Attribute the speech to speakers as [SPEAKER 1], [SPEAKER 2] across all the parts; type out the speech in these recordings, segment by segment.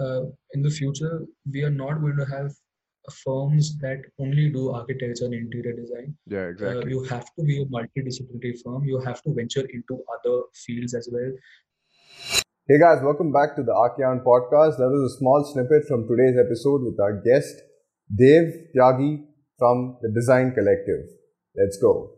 [SPEAKER 1] uh, in the future we are not going to have firms that only do architecture and interior design.
[SPEAKER 2] Yeah,
[SPEAKER 1] Uh,
[SPEAKER 2] exactly.
[SPEAKER 1] you have to be a multidisciplinary firm. You have to venture into other fields as well.
[SPEAKER 3] Hey guys, welcome back to the ArchGyan podcast. That was a small snippet from today's episode with our guest, Dev Tyagi from the Design Collective. Let's go.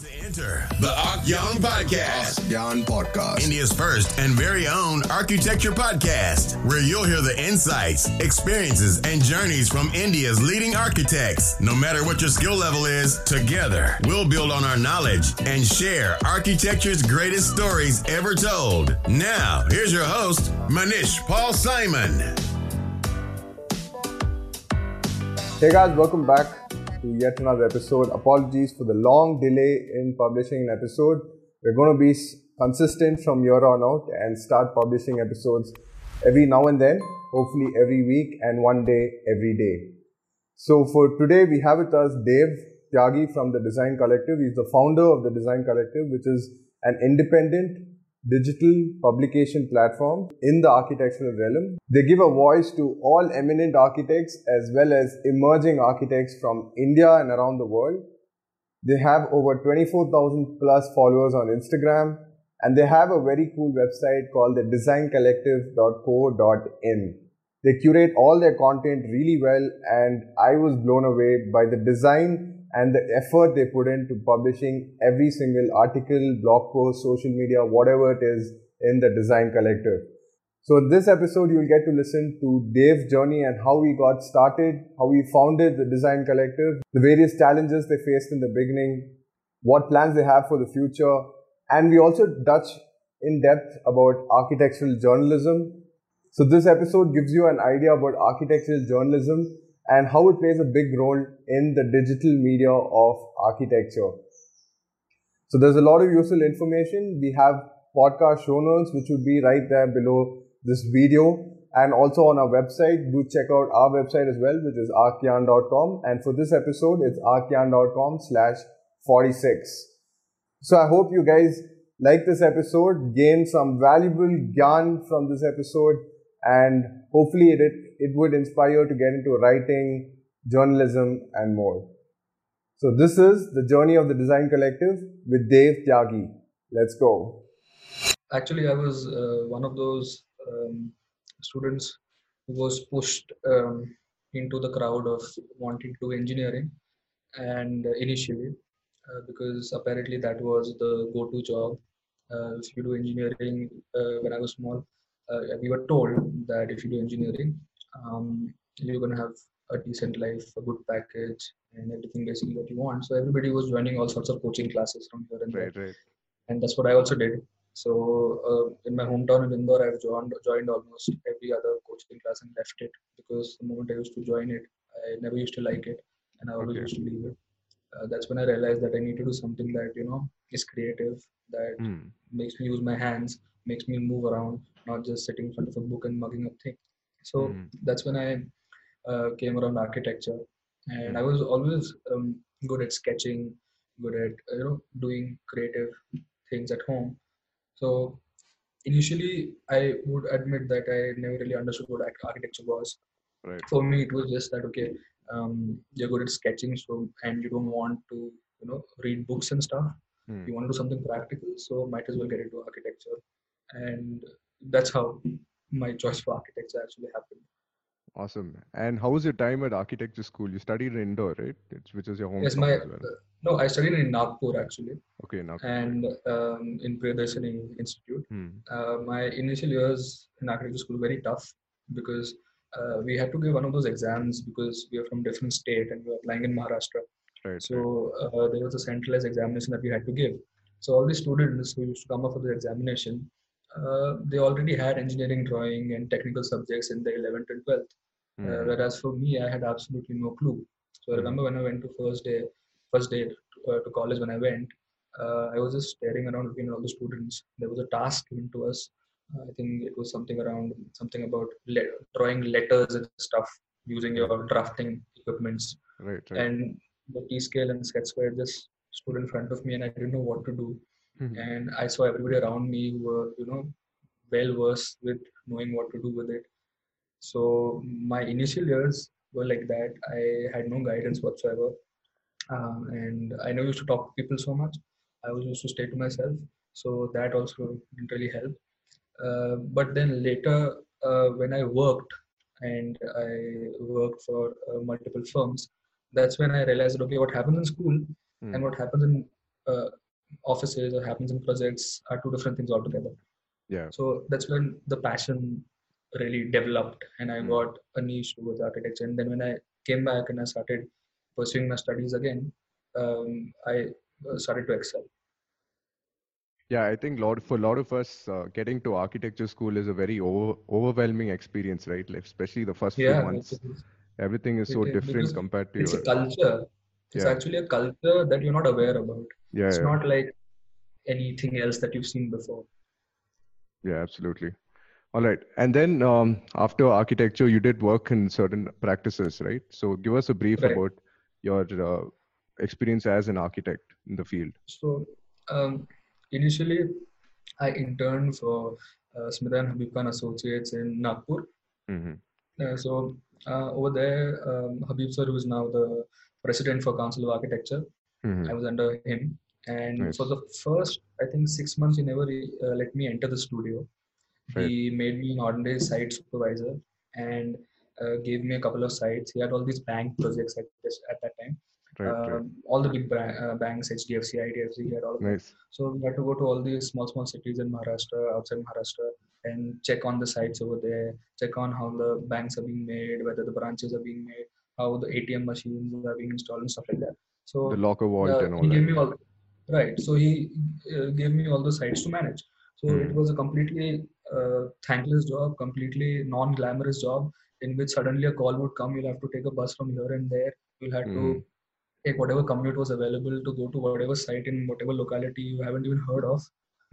[SPEAKER 4] About to enter the ArchGyan Podcast,
[SPEAKER 5] Yan Podcast.
[SPEAKER 4] India's first and very own architecture podcast, where you'll hear the insights, experiences, and journeys from India's leading architects. No matter what your skill level is, together we'll build on our knowledge and share architecture's greatest stories ever told. Now, here's your host, Manish Paul Simon.
[SPEAKER 3] Hey guys, welcome back to yet another episode. Apologies for the long delay in publishing an episode. We're going to be consistent from here on out and start publishing episodes every now and then, hopefully every week and one day every day. So for today, we have with us Dev Tyagi from the Design Collective. He's the founder of the Design Collective, which is an independent digital publication platform in the architectural realm. They give a voice to all eminent architects as well as emerging architects from India and around the world. They have over 24,000 plus followers on Instagram and they have a very cool website called the designcollective.co.in. They curate all their content really well and I was blown away by the design and the effort they put into publishing every single article, blog post, social media, whatever it is in the Design Collective. So in this episode, you'll get to listen to Dev's journey and how he got started, how he founded the Design Collective, the various challenges they faced in the beginning, what plans they have for the future, and we also touch in depth about architectural journalism. So this episode gives you an idea about architectural journalism and how it plays a big role in the digital media of architecture. So there's a lot of useful information. We have podcast show notes, which would be right there below this video. And also on our website, do check out our website as well, which is archgyan.com. And for this episode, it's archgyan.com slash 46. So I hope you guys like this episode, gain some valuable gyan from this episode, and hopefully it, it would inspire you to get into writing, journalism, and more. So this is the journey of the Design Collective with Dev Tyagi. Let's go.
[SPEAKER 1] Actually, I was uh, one of those um, students who was pushed um, into the crowd of wanting to do engineering, and uh, initially, uh, because apparently that was the go-to job. Uh, if you do engineering, uh, when I was small, uh, we were told that if you do engineering, um, you're gonna have a decent life, a good package, and everything basically that you want. So everybody was joining all sorts of coaching classes from here and there
[SPEAKER 2] Right, right.
[SPEAKER 1] and that's what I also did. So uh, in my hometown in Indore, I've joined joined almost every other coaching class and left it because the moment I used to join it, I never used to like it, and I always
[SPEAKER 2] Okay.
[SPEAKER 1] used to leave it. Uh, that's when I realized that I need to do something that you know is creative, that
[SPEAKER 2] Hmm.
[SPEAKER 1] makes me use my hands, makes me move around, not just sitting in front of a book and mugging up things. So
[SPEAKER 2] Mhm.
[SPEAKER 1] that's when I uh, came around architecture, and I
[SPEAKER 2] Mhm.
[SPEAKER 1] was always um, good at sketching, good at uh, you know doing creative things at home. So initially, I would admit that I never really understood what architecture was.
[SPEAKER 2] Right.
[SPEAKER 1] For me, it was just that okay, um, you're good at sketching, so and you don't want to you know read books and stuff.
[SPEAKER 2] Hmm.
[SPEAKER 1] You want to do something practical, so might as well get into architecture, and that's how my choice for architecture actually happened.
[SPEAKER 2] Awesome. And how was your time at architecture school? You studied in Indore, right? It's, which is your home.
[SPEAKER 1] Yes, my
[SPEAKER 2] well.
[SPEAKER 1] uh, no, I studied in Nagpur actually,
[SPEAKER 2] Okay, now.
[SPEAKER 1] and um, in Priyadarshini Institute.
[SPEAKER 2] Hmm.
[SPEAKER 1] uh, my initial years in architecture school were very tough because uh, we had to give one of those exams because we are from different state and we were applying in Maharashtra.
[SPEAKER 2] Right. right.
[SPEAKER 1] So uh, there was a centralized examination that we had to give. So all the students who used to come up for the examination, uh, they already had engineering, drawing, and technical subjects in their 11th and 12th. Uh,
[SPEAKER 2] Hmm.
[SPEAKER 1] whereas for me, I had absolutely no clue. So I
[SPEAKER 2] Hmm.
[SPEAKER 1] remember when I went to first day, first day to, uh, to college when I went, uh, I was just staring around looking at all the students. There was a task given to us. Uh, I think it was something around something about le- drawing letters and stuff using your drafting equipments.
[SPEAKER 2] Right, right.
[SPEAKER 1] And the T scale and set square just stood in front of me, and I didn't know what to do.
[SPEAKER 2] Mhm.
[SPEAKER 1] And I saw everybody around me who were, you know, well versed with knowing what to do with it. So my initial years were like that. I had no guidance whatsoever, um, and I never used to talk to people so much. I was used to stay to myself, so that also didn't really help. Uh, but then later, uh, when I worked and I worked for uh, multiple firms, that's when I realized, okay, what happens in school
[SPEAKER 2] Hmm.
[SPEAKER 1] and what happens in uh, offices or happens in projects are two different things altogether.
[SPEAKER 2] Yeah.
[SPEAKER 1] So that's when the passion really developed, and I
[SPEAKER 2] Hmm.
[SPEAKER 1] got a niche towards architecture. And then when I came back and I started pursuing my studies again, um, I uh, started to excel.
[SPEAKER 2] Yeah, I think lot for a lot of us, uh, getting to architecture school is a very over, overwhelming experience, right? Like especially the first few months,
[SPEAKER 1] is-
[SPEAKER 2] everything is so
[SPEAKER 1] it
[SPEAKER 2] different compared to
[SPEAKER 1] it's a
[SPEAKER 2] your.
[SPEAKER 1] culture. It's
[SPEAKER 2] Yeah.
[SPEAKER 1] actually a culture that you're not aware about.
[SPEAKER 2] Yeah,
[SPEAKER 1] It's
[SPEAKER 2] yeah,
[SPEAKER 1] not like anything else that you've seen before.
[SPEAKER 2] yeah, absolutely. All right, and then um, after architecture, you did work in certain practices, right? So give us a brief
[SPEAKER 1] Right.
[SPEAKER 2] about your uh, experience as an architect in the field.
[SPEAKER 1] So um, initially, I interned for uh, and Habib Khan Associates in Nagpur.
[SPEAKER 2] hmm
[SPEAKER 1] Uh, so uh, over there, um, Habib sir, who is now the president for Council of Architecture,
[SPEAKER 2] hmm
[SPEAKER 1] I was under him. And
[SPEAKER 2] Nice.
[SPEAKER 1] for the first, I think six months, he never uh, let me enter the studio.
[SPEAKER 2] Right.
[SPEAKER 1] He made me an ordinary site supervisor and uh, gave me a couple of sites. He had all these bank projects at this at that time.
[SPEAKER 2] Right, right.
[SPEAKER 1] Um, all the big uh, banks, HDFC, IDFC, he had all.
[SPEAKER 2] Nice.
[SPEAKER 1] So we had to go to all these small, small cities in Maharashtra, outside Maharashtra, and check on the sites over there, check on how the banks are being made, whether the branches are being made, how the ATM machines are being installed, and stuff like that. So
[SPEAKER 2] The locker vault
[SPEAKER 1] uh,
[SPEAKER 2] and all
[SPEAKER 1] he gave
[SPEAKER 2] that.
[SPEAKER 1] me all right. So he uh, gave me all the sites to manage. So it
[SPEAKER 2] Hmm.
[SPEAKER 1] was a completely uh, thankless job, completely non-glamorous job, in which suddenly a call would come. You'll have to take a bus from here and there. You'll have
[SPEAKER 2] Hmm.
[SPEAKER 1] to take whatever commute was available to go to whatever site in whatever locality you haven't even heard of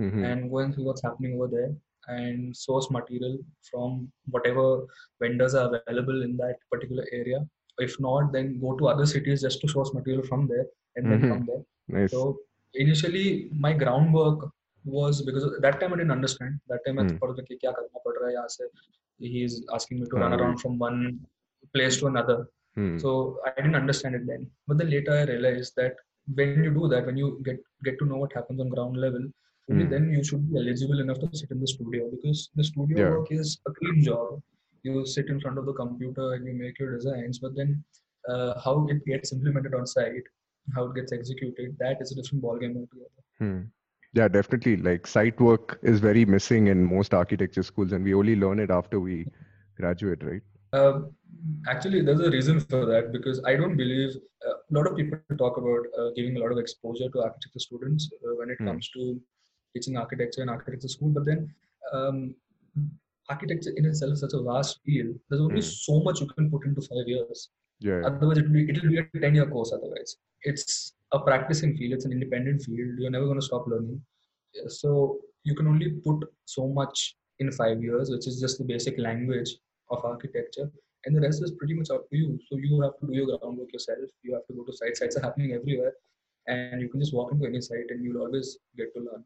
[SPEAKER 2] Mhm.
[SPEAKER 1] and go and see what's happening over there and source material from whatever vendors are available in that particular area If not, then go to other cities just to source material from there and then
[SPEAKER 2] Mhm.
[SPEAKER 1] come there.
[SPEAKER 2] Nice.
[SPEAKER 1] So initially, my groundwork was because at that time I didn't understand. That time I
[SPEAKER 2] Hmm.
[SPEAKER 1] thought, okay, क्या करना पड़ रहा है यहाँ से? He's asking me to
[SPEAKER 2] हाँ,
[SPEAKER 1] run
[SPEAKER 2] वही.
[SPEAKER 1] around from one place to another.
[SPEAKER 2] Hmm.
[SPEAKER 1] So I didn't understand it then. But then later I realized that when you do that, when you get get to know what happens on ground level, only
[SPEAKER 2] Hmm.
[SPEAKER 1] then you should be eligible enough to sit in the studio because the studio
[SPEAKER 2] Yeah.
[SPEAKER 1] work is a clean job. You sit in front of the computer and you make your designs, but then uh, how it gets implemented on site, how it gets executed, that is a different ballgame altogether.
[SPEAKER 2] Hmm. Yeah, definitely. Like site work is very missing in most architecture schools, and we only learn it after we graduate, right?
[SPEAKER 1] Um, actually, there's a reason for that because I don't believe uh, a lot of people talk about uh, giving a lot of exposure to architecture students uh, when it
[SPEAKER 2] Hmm.
[SPEAKER 1] comes to teaching architecture in architecture school. But then, um, architecture in itself is such a vast field. There's only
[SPEAKER 2] Hmm.
[SPEAKER 1] so much you can put into five years.
[SPEAKER 2] Yeah.
[SPEAKER 1] Otherwise, it'll be it'll be a ten year course. Otherwise, it's a practicing field. It's an independent field. You're never going to stop learning. So you can only put so much in five years, which is just the basic language of architecture, and the rest is pretty much up to you. So you have to do your groundwork yourself. You have to go to sites. Sites are happening everywhere, and you can just walk into any site, and you'll always get to learn.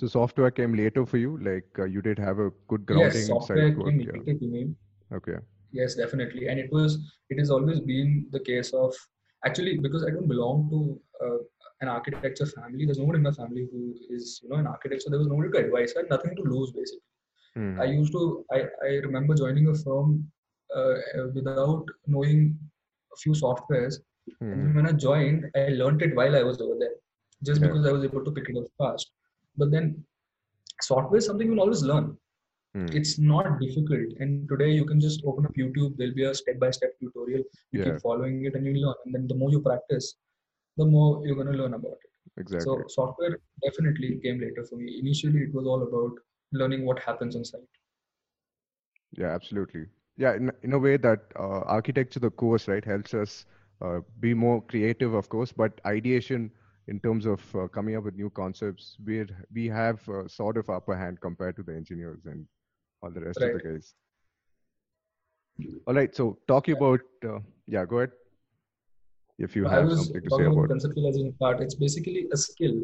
[SPEAKER 2] So software came later for you. Like uh, you did have a good grounding
[SPEAKER 1] yes, software
[SPEAKER 2] work.
[SPEAKER 1] came
[SPEAKER 2] Yeah.
[SPEAKER 1] later to me.
[SPEAKER 2] Okay.
[SPEAKER 1] Yes, definitely. And it was, it has always been the case of actually because I don't belong to uh, an architecture family. There's no one in my family who is, you know, an architect. So there was no nobody to advise. I had nothing to lose basically.
[SPEAKER 2] Hmm.
[SPEAKER 1] I used to, I, I remember joining a firm uh, without knowing a few softwares.
[SPEAKER 2] Hmm.
[SPEAKER 1] And when I joined, I learned it while I was over there, just
[SPEAKER 2] Yeah.
[SPEAKER 1] because I was able to pick it up fast. But then software is something you'll always learn
[SPEAKER 2] Hmm.
[SPEAKER 1] it's not difficult and today you can just open up youtube there'll be a step-by-step tutorial you
[SPEAKER 2] Yeah.
[SPEAKER 1] keep following it and you learn and then the more you practice the more you're going to learn about it
[SPEAKER 2] Exactly.
[SPEAKER 1] so software definitely came later for me initially it was all about learning what happens on site
[SPEAKER 2] Yeah, absolutely. Yeah, in, in a way that uh, architecture, the course, right, helps us uh, be more creative, of course, but ideation in terms of uh, coming up with new concepts, we we have uh, sort of upper hand compared to the engineers and all the rest of the
[SPEAKER 1] Right.
[SPEAKER 2] guys. All right, so talking about, uh, yeah, go ahead. If you have something to say
[SPEAKER 1] about conceptualizing part. It's basically a skill.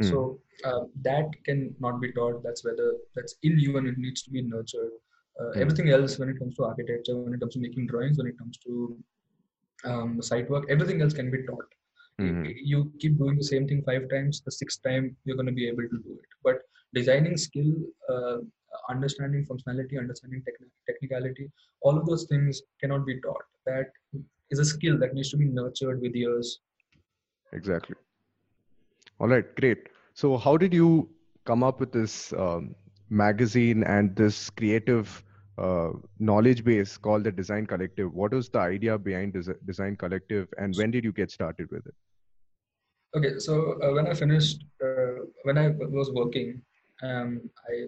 [SPEAKER 2] Hmm.
[SPEAKER 1] So uh, that can not be taught. That's whether that's in you and it needs to be nurtured. Uh,
[SPEAKER 2] Hmm.
[SPEAKER 1] Everything else, when it comes to architecture, when it comes to making drawings, when it comes to um, site work, everything else can be taught.
[SPEAKER 2] Mhm.
[SPEAKER 1] You keep doing the same thing five times, the sixth time you're going to be able to do it. But designing skill, uh, understanding functionality, understanding techni- technicality, all of those things cannot be taught. That is a skill that needs to be nurtured with years.
[SPEAKER 2] Exactly. All right, great. So, how did you come up with this um, magazine and this creative uh, knowledge base called the Design Collective? What was the idea behind Desi- Design Collective, and when did you get started with it?
[SPEAKER 1] Okay, so uh, when I finished, uh, when I was working, um, I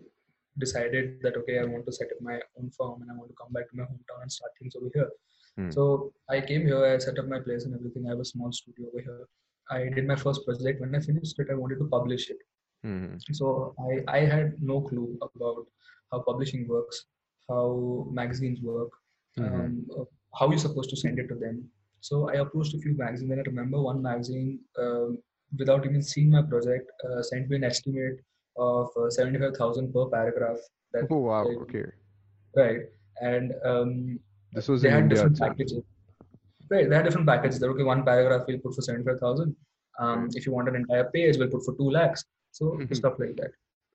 [SPEAKER 1] decided that okay, I want to set up my own firm and I want to come back to my hometown and start things over here.
[SPEAKER 2] Hmm.
[SPEAKER 1] So I came here, I set up my place and everything. I have a small studio over here. I did my first project. When I finished it, I wanted to publish it.
[SPEAKER 2] Mhm.
[SPEAKER 1] So I, I had no clue about how publishing works, how magazines work,
[SPEAKER 2] Mhm.
[SPEAKER 1] um, uh, how you're supposed to send it to them. So I approached a few magazines, and I remember one magazine, um, without even seeing my project, uh, sent me an estimate of uh, seventy-five thousand per paragraph. That
[SPEAKER 2] Oh wow! Okay,
[SPEAKER 1] right, and um,
[SPEAKER 2] this was
[SPEAKER 1] they
[SPEAKER 2] in
[SPEAKER 1] had
[SPEAKER 2] India
[SPEAKER 1] different
[SPEAKER 2] itself.
[SPEAKER 1] packages. Right, they had different packages. That okay, one paragraph we'll put for seventy-five thousand. Um, if you want an entire page, we'll put for two lakhs. So
[SPEAKER 2] Mhm.
[SPEAKER 1] stuff like that.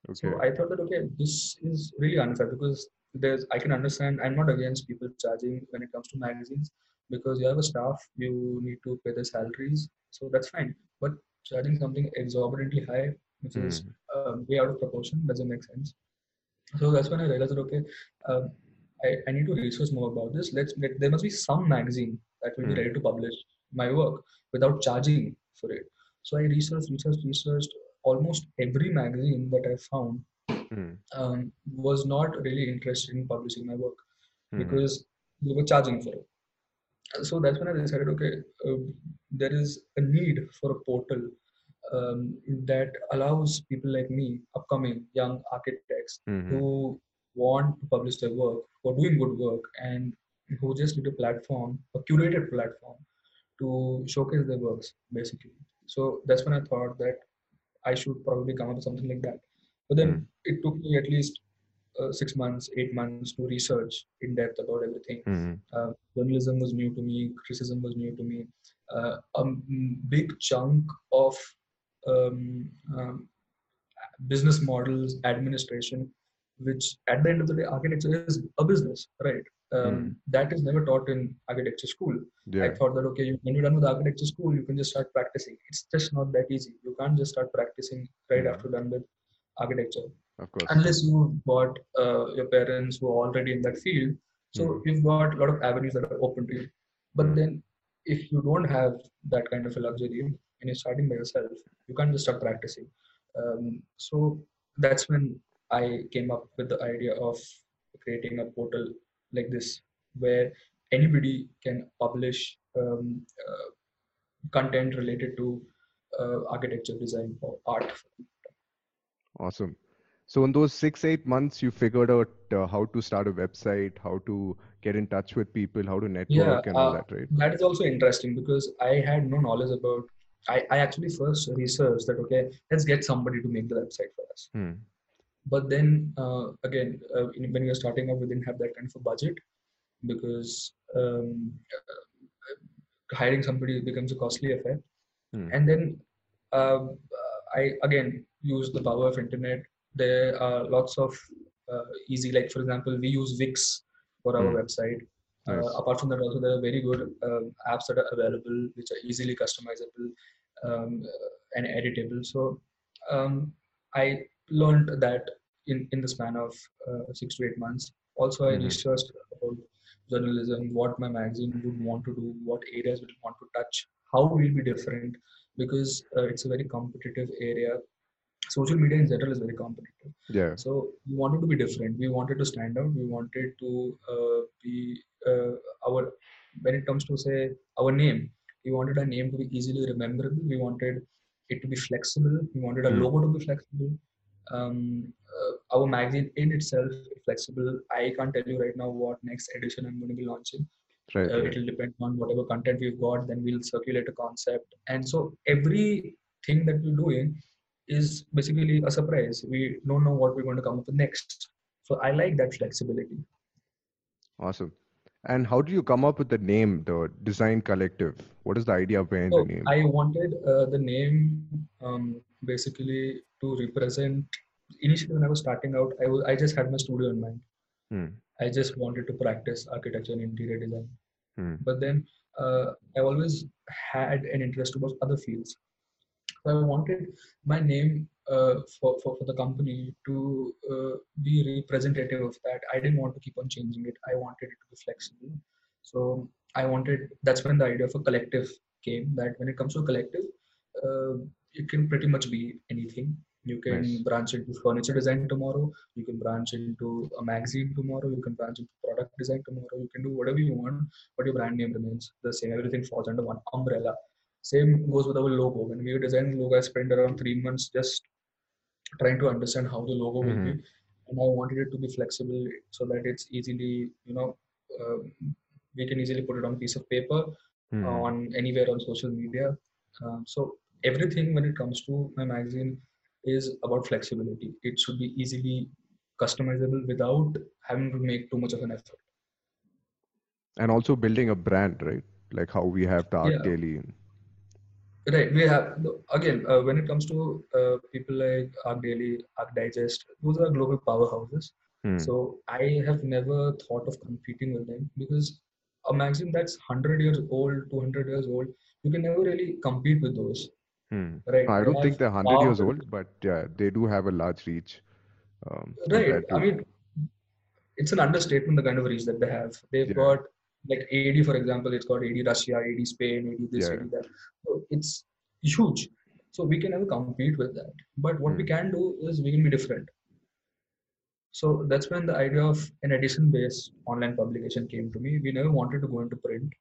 [SPEAKER 2] Okay.
[SPEAKER 1] So I thought that okay, this is really unfair because there's I can understand. I'm not against people charging when it comes to magazines because you have a staff, you need to pay the salaries, so that's fine. But charging something exorbitantly high, which is
[SPEAKER 2] Mhm.
[SPEAKER 1] um, way out of proportion, doesn't make sense. So that's when I realized that okay, um, I, I need to research more about this. Let's let, there must be some magazine that will be
[SPEAKER 2] Hmm.
[SPEAKER 1] ready to publish my work without charging for it. So I researched, researched, researched almost every magazine that I found
[SPEAKER 2] Mhm.
[SPEAKER 1] um, was not really interested in publishing my work
[SPEAKER 2] Mhm.
[SPEAKER 1] because they were charging for it. So that's when I decided, okay, uh, there is a need for a portal um, that allows people like me, upcoming young architects,
[SPEAKER 2] Mhm.
[SPEAKER 1] who want to publish their work, who are doing good work, and who just need a platform, a curated platform, to showcase their works, basically. So that's when I thought that I should probably come up with something like that. But then
[SPEAKER 2] Mm.
[SPEAKER 1] it took me at least uh, six months, eight months to research in depth about everything.
[SPEAKER 2] Mhm.
[SPEAKER 1] Uh, journalism was new to me, criticism was new to me. Uh, a big chunk of um, um, business models, administration, which at the end of the day, architecture is a business, right? Um,
[SPEAKER 2] Mm.
[SPEAKER 1] That is never taught in architecture school. I thought that okay, you, when you're done with architecture school, you can just start practicing. It's just not that easy. You can't just start practicing right
[SPEAKER 2] Yeah.
[SPEAKER 1] after done with architecture,
[SPEAKER 2] Of course.
[SPEAKER 1] unless you've got uh, your parents who are already in that field. So
[SPEAKER 2] Mm.
[SPEAKER 1] you've got a lot of avenues that are open to you. But
[SPEAKER 2] Mm.
[SPEAKER 1] then, if you don't have that kind of a luxury and you're starting by yourself, you can't just start practicing. Um, so that's when I came up with the idea of creating a portal like this, where anybody can publish um, uh, content related to uh, architecture, design, or art.
[SPEAKER 2] Awesome. So in those six, eight months, you figured out uh, how to start a website, how to get in touch with people, how to network and all
[SPEAKER 1] uh,
[SPEAKER 2] that, right?
[SPEAKER 1] That is also interesting because I had no knowledge about. I, I actually first researched that okay, let's get somebody to make the website for us.
[SPEAKER 2] Hmm.
[SPEAKER 1] But then uh, again, uh, when we were starting up, we didn't have that kind of a budget because um, uh, hiring somebody becomes a costly affair.
[SPEAKER 2] Hmm.
[SPEAKER 1] And then I again use the power of internet. There are lots of uh, easy, like for example, we use Wix for our
[SPEAKER 2] Hmm.
[SPEAKER 1] website. Uh, apart from that, also there are very good um, apps that are available, which are easily customizable um, uh, and editable. So um, I learned that in, in the span of uh, six to eight months. Also, I
[SPEAKER 2] Mhm.
[SPEAKER 1] researched about journalism, what my magazine would want to do, what areas would want to touch, how we'll be different, because uh, it's a very competitive area. Social media in general is very competitive.
[SPEAKER 2] Yeah.
[SPEAKER 1] So we wanted to be different. We wanted to stand out. We wanted to uh, be uh, our when it comes to say our name. We wanted our name to be easily rememberable. We wanted it to be flexible. We wanted our
[SPEAKER 2] Hmm.
[SPEAKER 1] logo to be flexible. Um, uh, our magazine in itself flexible. I can't tell you right now what next edition I'm going to be launching
[SPEAKER 2] Right.
[SPEAKER 1] uh,
[SPEAKER 2] right.
[SPEAKER 1] it will depend on whatever content we've got then we'll circulate a concept and so everything that we're doing is basically a surprise we don't know what we're going to come up with next so i like that flexibility
[SPEAKER 2] Awesome. And how do you come up with the name, the Design Collective? What is the idea behind the name?
[SPEAKER 1] I wanted uh, the name um, basically to represent. Initially, when I was starting out, I was I just had my studio in mind.
[SPEAKER 2] Hmm.
[SPEAKER 1] I just wanted to practice architecture and interior design.
[SPEAKER 2] Hmm.
[SPEAKER 1] But then uh, I always had an interest towards other fields. So I wanted my name uh, for, for, for the company to uh, be representative of that. I didn't want to keep on changing it. I wanted it to be flexible. So I wanted, that's when the idea of a collective came that when it comes to a collective, uh, it can pretty much be anything. You can
[SPEAKER 2] Nice.
[SPEAKER 1] branch into furniture design tomorrow. You can branch into a magazine tomorrow. You can branch into product design tomorrow. You can do whatever you want, but your brand name remains the same. Everything falls under one umbrella. Same goes with our logo. When we were designing logo, I spent around three months just trying to understand how the logo will be, and I wanted it to be flexible so that it's easily, you know, um, we can easily put it on a piece of paper
[SPEAKER 2] Hmm.
[SPEAKER 1] on anywhere on social media. Um, so everything when it comes to my magazine is about flexibility. It should be easily customizable without having to make too much of an effort.
[SPEAKER 2] and also building a brand, right? Like how we have Art
[SPEAKER 1] Yeah.
[SPEAKER 2] Daily.
[SPEAKER 1] Right. We have again uh, when it comes to uh, people like ArchDaily, Arc Digest. Those are global powerhouses.
[SPEAKER 2] Hmm.
[SPEAKER 1] So I have never thought of competing with them because a magazine that's 100 years old, 200 years old, you can never really compete with those.
[SPEAKER 2] Hmm.
[SPEAKER 1] Right.
[SPEAKER 2] I don't think they're 100 years old, but yeah, they do have a large reach. Um,
[SPEAKER 1] Right. I mean, it's an understatement the kind of reach that they have. They've
[SPEAKER 2] Yeah.
[SPEAKER 1] got like AD, for example, it's called AD Russia, AD Spain, AD this,
[SPEAKER 2] Yeah.
[SPEAKER 1] AD that. So it's huge. So we can never compete with that. But what we
[SPEAKER 2] Hmm.
[SPEAKER 1] can do is we can be different. So that's when the idea of an edition-based online publication came to me. We never wanted to go into print.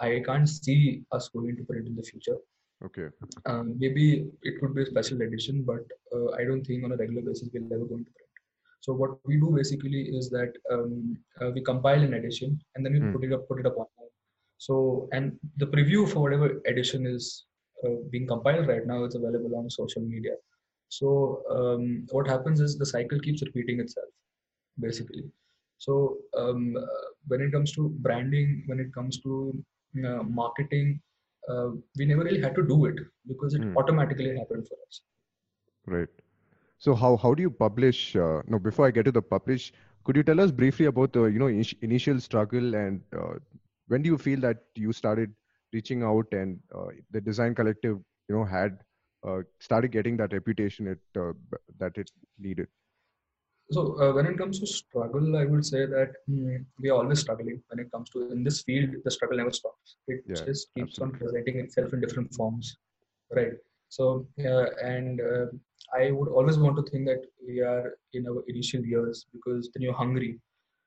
[SPEAKER 1] I can't see us going into print in the future.
[SPEAKER 2] okay.
[SPEAKER 1] Um, maybe it could be a special edition, but uh, I don't think on a regular basis we'll ever go into print. So what we do basically is that um, uh, we compile an edition and then we
[SPEAKER 2] Hmm.
[SPEAKER 1] put it up, put it up online. So and the preview for whatever edition is uh, being compiled right now is available on social media. So um, what happens is the cycle keeps repeating itself, basically. So um, uh, when it comes to branding, when it comes to uh, marketing, uh, we never really had to do it because it
[SPEAKER 2] Hmm.
[SPEAKER 1] automatically happened for us.
[SPEAKER 2] Right. So how how do you publish? Uh, no, before I get to the publish, could you tell us briefly about the you know init- initial struggle and uh, when do you feel that you started reaching out and uh, the design collective you know had uh, started getting that reputation it uh, that it needed?
[SPEAKER 1] So uh, when it comes to struggle, I would say that mm, we are always struggling. When it comes to in this field, the struggle never stops. It
[SPEAKER 2] Yeah,
[SPEAKER 1] just keeps on
[SPEAKER 2] absolutely.
[SPEAKER 1] presenting itself in different forms, right? So uh, and uh, I would always want to think that we are in our initial years because then you're hungry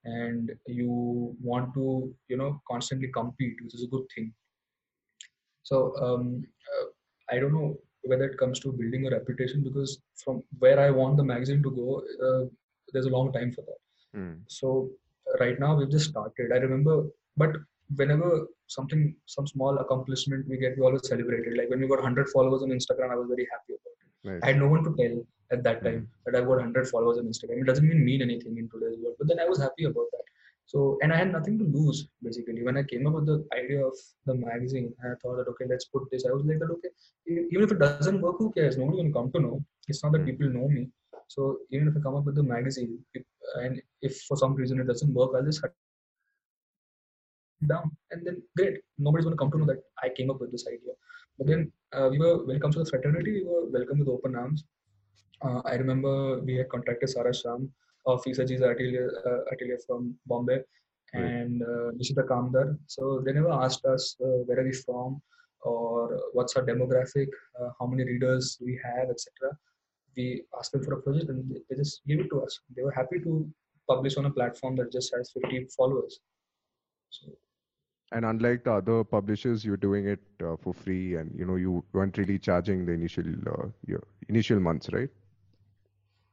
[SPEAKER 1] and you want to you know constantly compete, which is a good thing. So um, uh, I don't know whether it comes to building a reputation because from where I want the magazine to go, uh, there's a long time for that.
[SPEAKER 2] Hmm.
[SPEAKER 1] So uh, right now we've just started. I remember, but whenever something, some small accomplishment we get, we always celebrate it. Like when we got 100 followers on Instagram, I was very happy about it.
[SPEAKER 2] Nice.
[SPEAKER 1] I had no one to tell at that time that I've got 100 followers on Instagram. It doesn't even mean anything in today's world. But then I was happy about that. So, and I had nothing to lose basically. When I came up with the idea of the magazine, I thought that okay, let's put this. I was like that okay, even if it doesn't work, who cares? Nobody will come to know. It's not that
[SPEAKER 2] Hmm.
[SPEAKER 1] people know me. So even if I come up with the magazine, if, and if for some reason it doesn't work, I'll just shut down, and then great. Nobody's going to come to know that I came up with this idea. But then uh, we were when it comes to the fraternity, we were welcomed with open arms. Uh, I remember we had contacted Sarah Sham of Isaji's atelier, uh, atelier from Bombay and uh, Nishita Kamdar. So they never asked us uh, where are we from or what's our demographic, uh, how many readers we have, etc. We asked them for a project and they, they just gave it to us. They were happy to publish on a platform that just has 50 followers. So
[SPEAKER 2] And unlike the other publishers, you're doing it uh, for free, and you know you weren't really charging the initial uh, your initial months, right?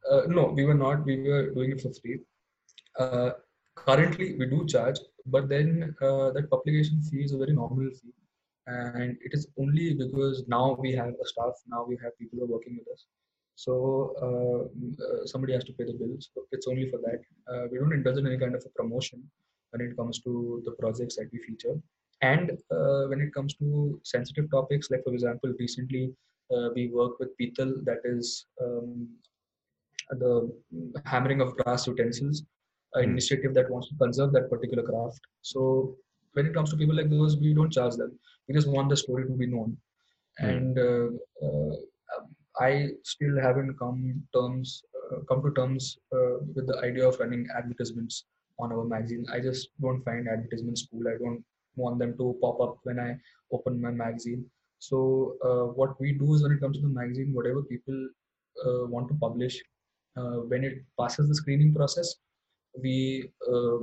[SPEAKER 1] Uh, no, we were not. We were doing it for free. Uh, currently, we do charge, but then uh, that publication fee is a very nominal fee, and it is only because now we have a staff. Now we have people who are working with us. So uh, somebody has to pay the bills. It's only for that. We don't indulge in any kind of a promotion. When it comes to the projects that we feature. And uh, when it comes to sensitive topics, like for example, recently uh, we work with people that is um, the hammering of brass utensils, an
[SPEAKER 2] Hmm.
[SPEAKER 1] initiative that wants to conserve that particular craft. So when it comes to people like those, we don't charge them. We just want the story to be known.
[SPEAKER 2] Hmm.
[SPEAKER 1] And uh, uh, I still haven't come terms uh, come to terms uh, with the idea of running advertisements on our magazine. I just don't find advertisements cool. I don't want them to pop up when I open my magazine. So uh, what we do is when it comes to the magazine, whatever people uh, want to publish, uh, when it passes the screening process, we uh,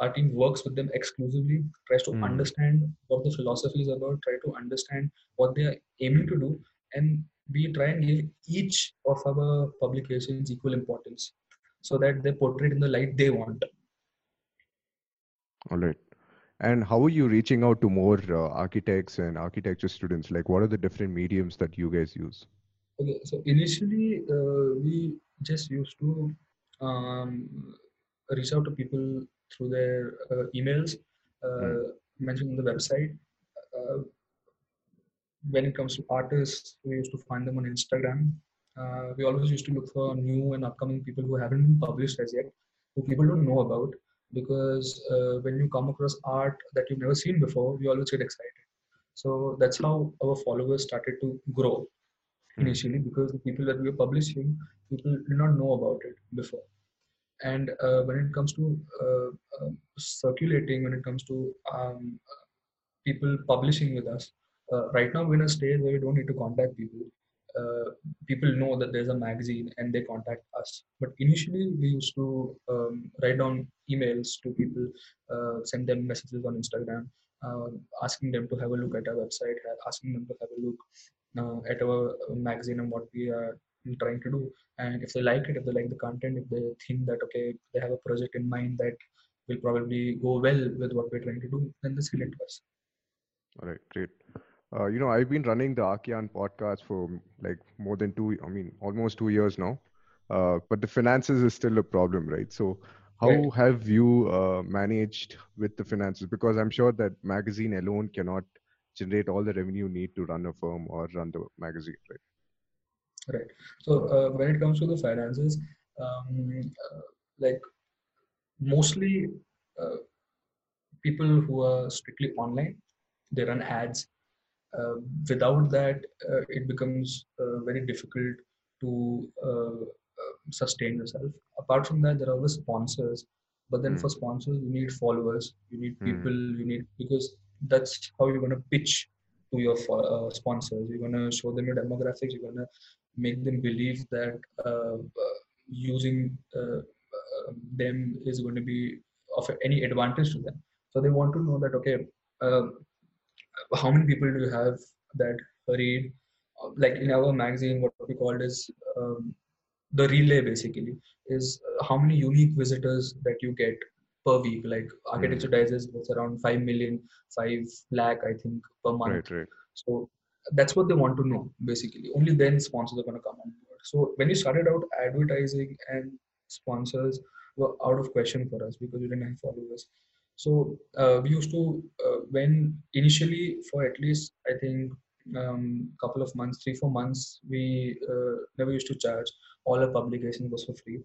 [SPEAKER 1] our team works with them exclusively, tries to
[SPEAKER 2] Mm.
[SPEAKER 1] understand what the philosophy is about, try to understand what they are aiming to do, and we try and give each of our publications equal importance so that they're portrayed in the light they want.
[SPEAKER 2] All right. And how are you reaching out to more uh, architects and architecture students? Like, what are the different mediums that you guys use?
[SPEAKER 1] Okay, so initially uh, we just used to um, reach out to people through their uh, emails, uh, mentioned on the website. Uh, when it comes to artists, we used to find them on Instagram. Uh, we always used to look for new and upcoming people who haven't been published as yet, who people don't know about. Because uh, when you come across art that you've never seen before, you always get excited. So that's how our followers started to grow
[SPEAKER 2] Hmm.
[SPEAKER 1] initially because the people that we were publishing, people did not know about it before. And uh, when it comes to uh, uh, circulating, when it comes to um, people publishing with us, uh, right now we're in a stage where we don't need to contact people. Uh, people know that there's a magazine and they contact us. But initially, we used to um, write down emails to people, uh, send them messages on Instagram, uh, asking them to have a look at our website, asking them to have a look uh, at our magazine and what we are trying to do. And if they like it, if they like the content, if they think that okay, they have a project in mind that will probably go well with what we're trying to do, then they to us.
[SPEAKER 2] All right, great. Uh, you know, I've been running the ArchGyan podcast for mm, like more than two, I mean, almost two years now. Uh, but the finances is still a problem, right? So, how
[SPEAKER 1] Right.
[SPEAKER 2] have you uh, managed with the finances? Because I'm sure that magazine alone cannot generate all the revenue you need to run a firm or run the magazine, right?
[SPEAKER 1] Right. So uh, when it comes to the finances, um, uh, like mostly uh, people who are strictly online, they run ads. Uh, without that, uh, it becomes uh, very difficult to sustain yourself. Apart from that, there are always sponsors. But then
[SPEAKER 2] Hmm.
[SPEAKER 1] for sponsors, you need followers, you need
[SPEAKER 2] Hmm.
[SPEAKER 1] people, you need because that's how you're gonna pitch to your uh, sponsors. You're gonna show them your demographics. You're gonna make them believe that uh, using uh, them is going to be of any advantage to them. So they want to know that okay, uh, how many people do you have that read? Uh, Like in our magazine, what we called is um, the relay basically is uh, how many unique visitors that you get per week. Like Architecture Digest was around 5 million, 5 lakh, I think, per month.
[SPEAKER 2] Right, right.
[SPEAKER 1] So that's what they want to know basically. Only then sponsors are going to come on board. So when we started out, advertising and sponsors were out of question for us because we didn't have followers. So uh, we used to uh, when initially for at least I think um, couple of months, three four months, we uh, never used to charge. All our publication was for free.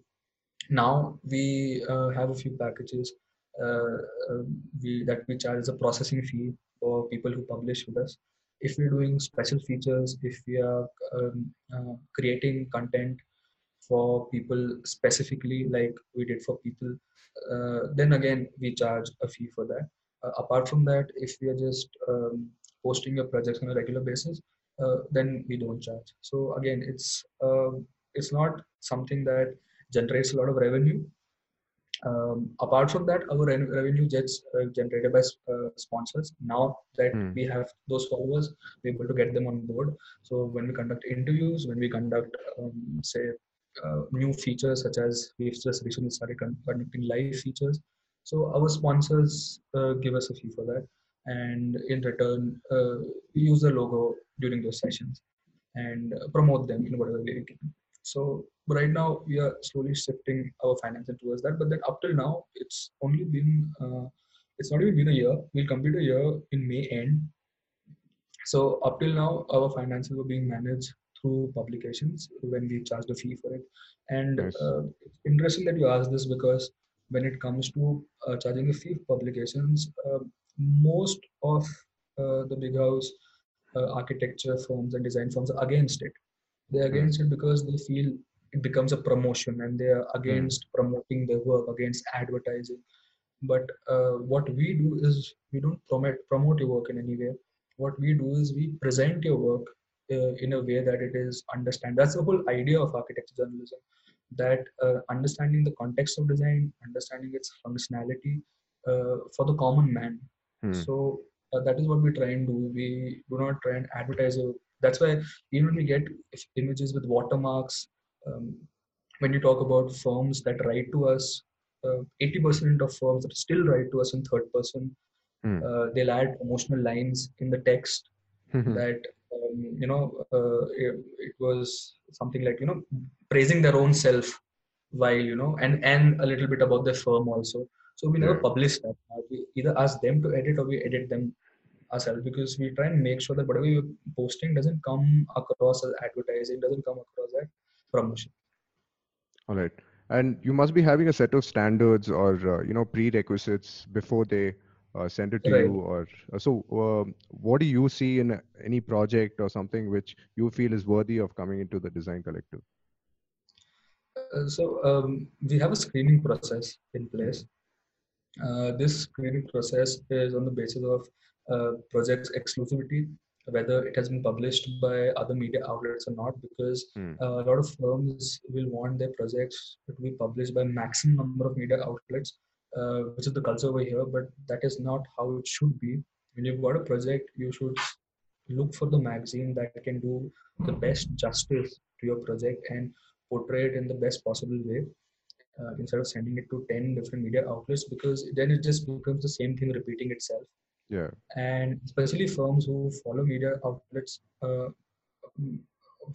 [SPEAKER 1] Now we uh, have a few packages uh, uh, we that we charge as a processing fee for people who publish with us. If we're doing special features, if we are um, creating content for people specifically, like we did for people, uh, then again we charge a fee for that. Uh, apart from that, if we are just um, posting your projects on a regular basis, uh, then we don't charge. So again, it's um it's not something that generates a lot of revenue. Um, apart from that, our re- revenue gets uh, generated by uh, sponsors. Now that
[SPEAKER 2] Hmm.
[SPEAKER 1] we have those followers, we're able to get them on board. So when we conduct interviews, when we conduct, um, say, uh, new features such as we've just recently started con- conducting live features. So our sponsors uh, give us a fee for that, and in return, uh, we use the logo during those sessions and promote them in whatever way we can. So right now we are slowly shifting our financing towards that but then up till now it's only been uh, it's not even been a year we'll complete a year in may end so up till now our finances were being managed through publications when we charge the fee for it. And
[SPEAKER 2] Nice.
[SPEAKER 1] uh, interesting that you asked this because when it comes to uh, charging a fee for publications uh, most of uh, the big house uh, architecture firms and design firms are against it. They're against it because they feel it becomes a promotion and they are against promoting their work against advertising. But uh, what we do is we don't promote promote your work in any way. What we do is we present your work uh, in a way that it is understand that's the whole idea of architecture journalism that uh, understanding the context of design understanding its functionality uh, for the common man
[SPEAKER 2] Hmm.
[SPEAKER 1] so uh, that is what we try and do we do not try and advertise your that's why even when we get images with watermarks um, when you talk about firms that write to us uh, 80% of firms that still write to us in third person
[SPEAKER 2] Hmm.
[SPEAKER 1] uh, they'll add emotional lines in the text that um, you know uh, it, it was something like you know praising their own self while you know and and a little bit about the firm also. So we never publish that. We either ask them to edit or we edit them ourselves because we try and make sure that whatever you're posting doesn't come across as advertising doesn't come across as promotion.
[SPEAKER 2] All right. And you must be having a set of standards or uh, you know prerequisites before they uh, send it to
[SPEAKER 1] Right.
[SPEAKER 2] you. Or uh, so, um, what do you see in any project or something which you feel is worthy of coming into the design collective?
[SPEAKER 1] Uh, so um, we have a screening process in place. Uh, this screening process is on the basis of uh, project's exclusivity, whether it has been published by other media outlets or not, because uh, a lot of firms will want their projects to be published by maximum number of media outlets, uh, which is the culture over here. But that is not how it should be. When you've got a project, you should look for the magazine that can do the best justice to your project and portray it in the best possible way uh, instead of sending it to 10 different media outlets because then it just becomes the same thing repeating itself
[SPEAKER 2] Yeah.
[SPEAKER 1] and especially firms who follow media outlets uh,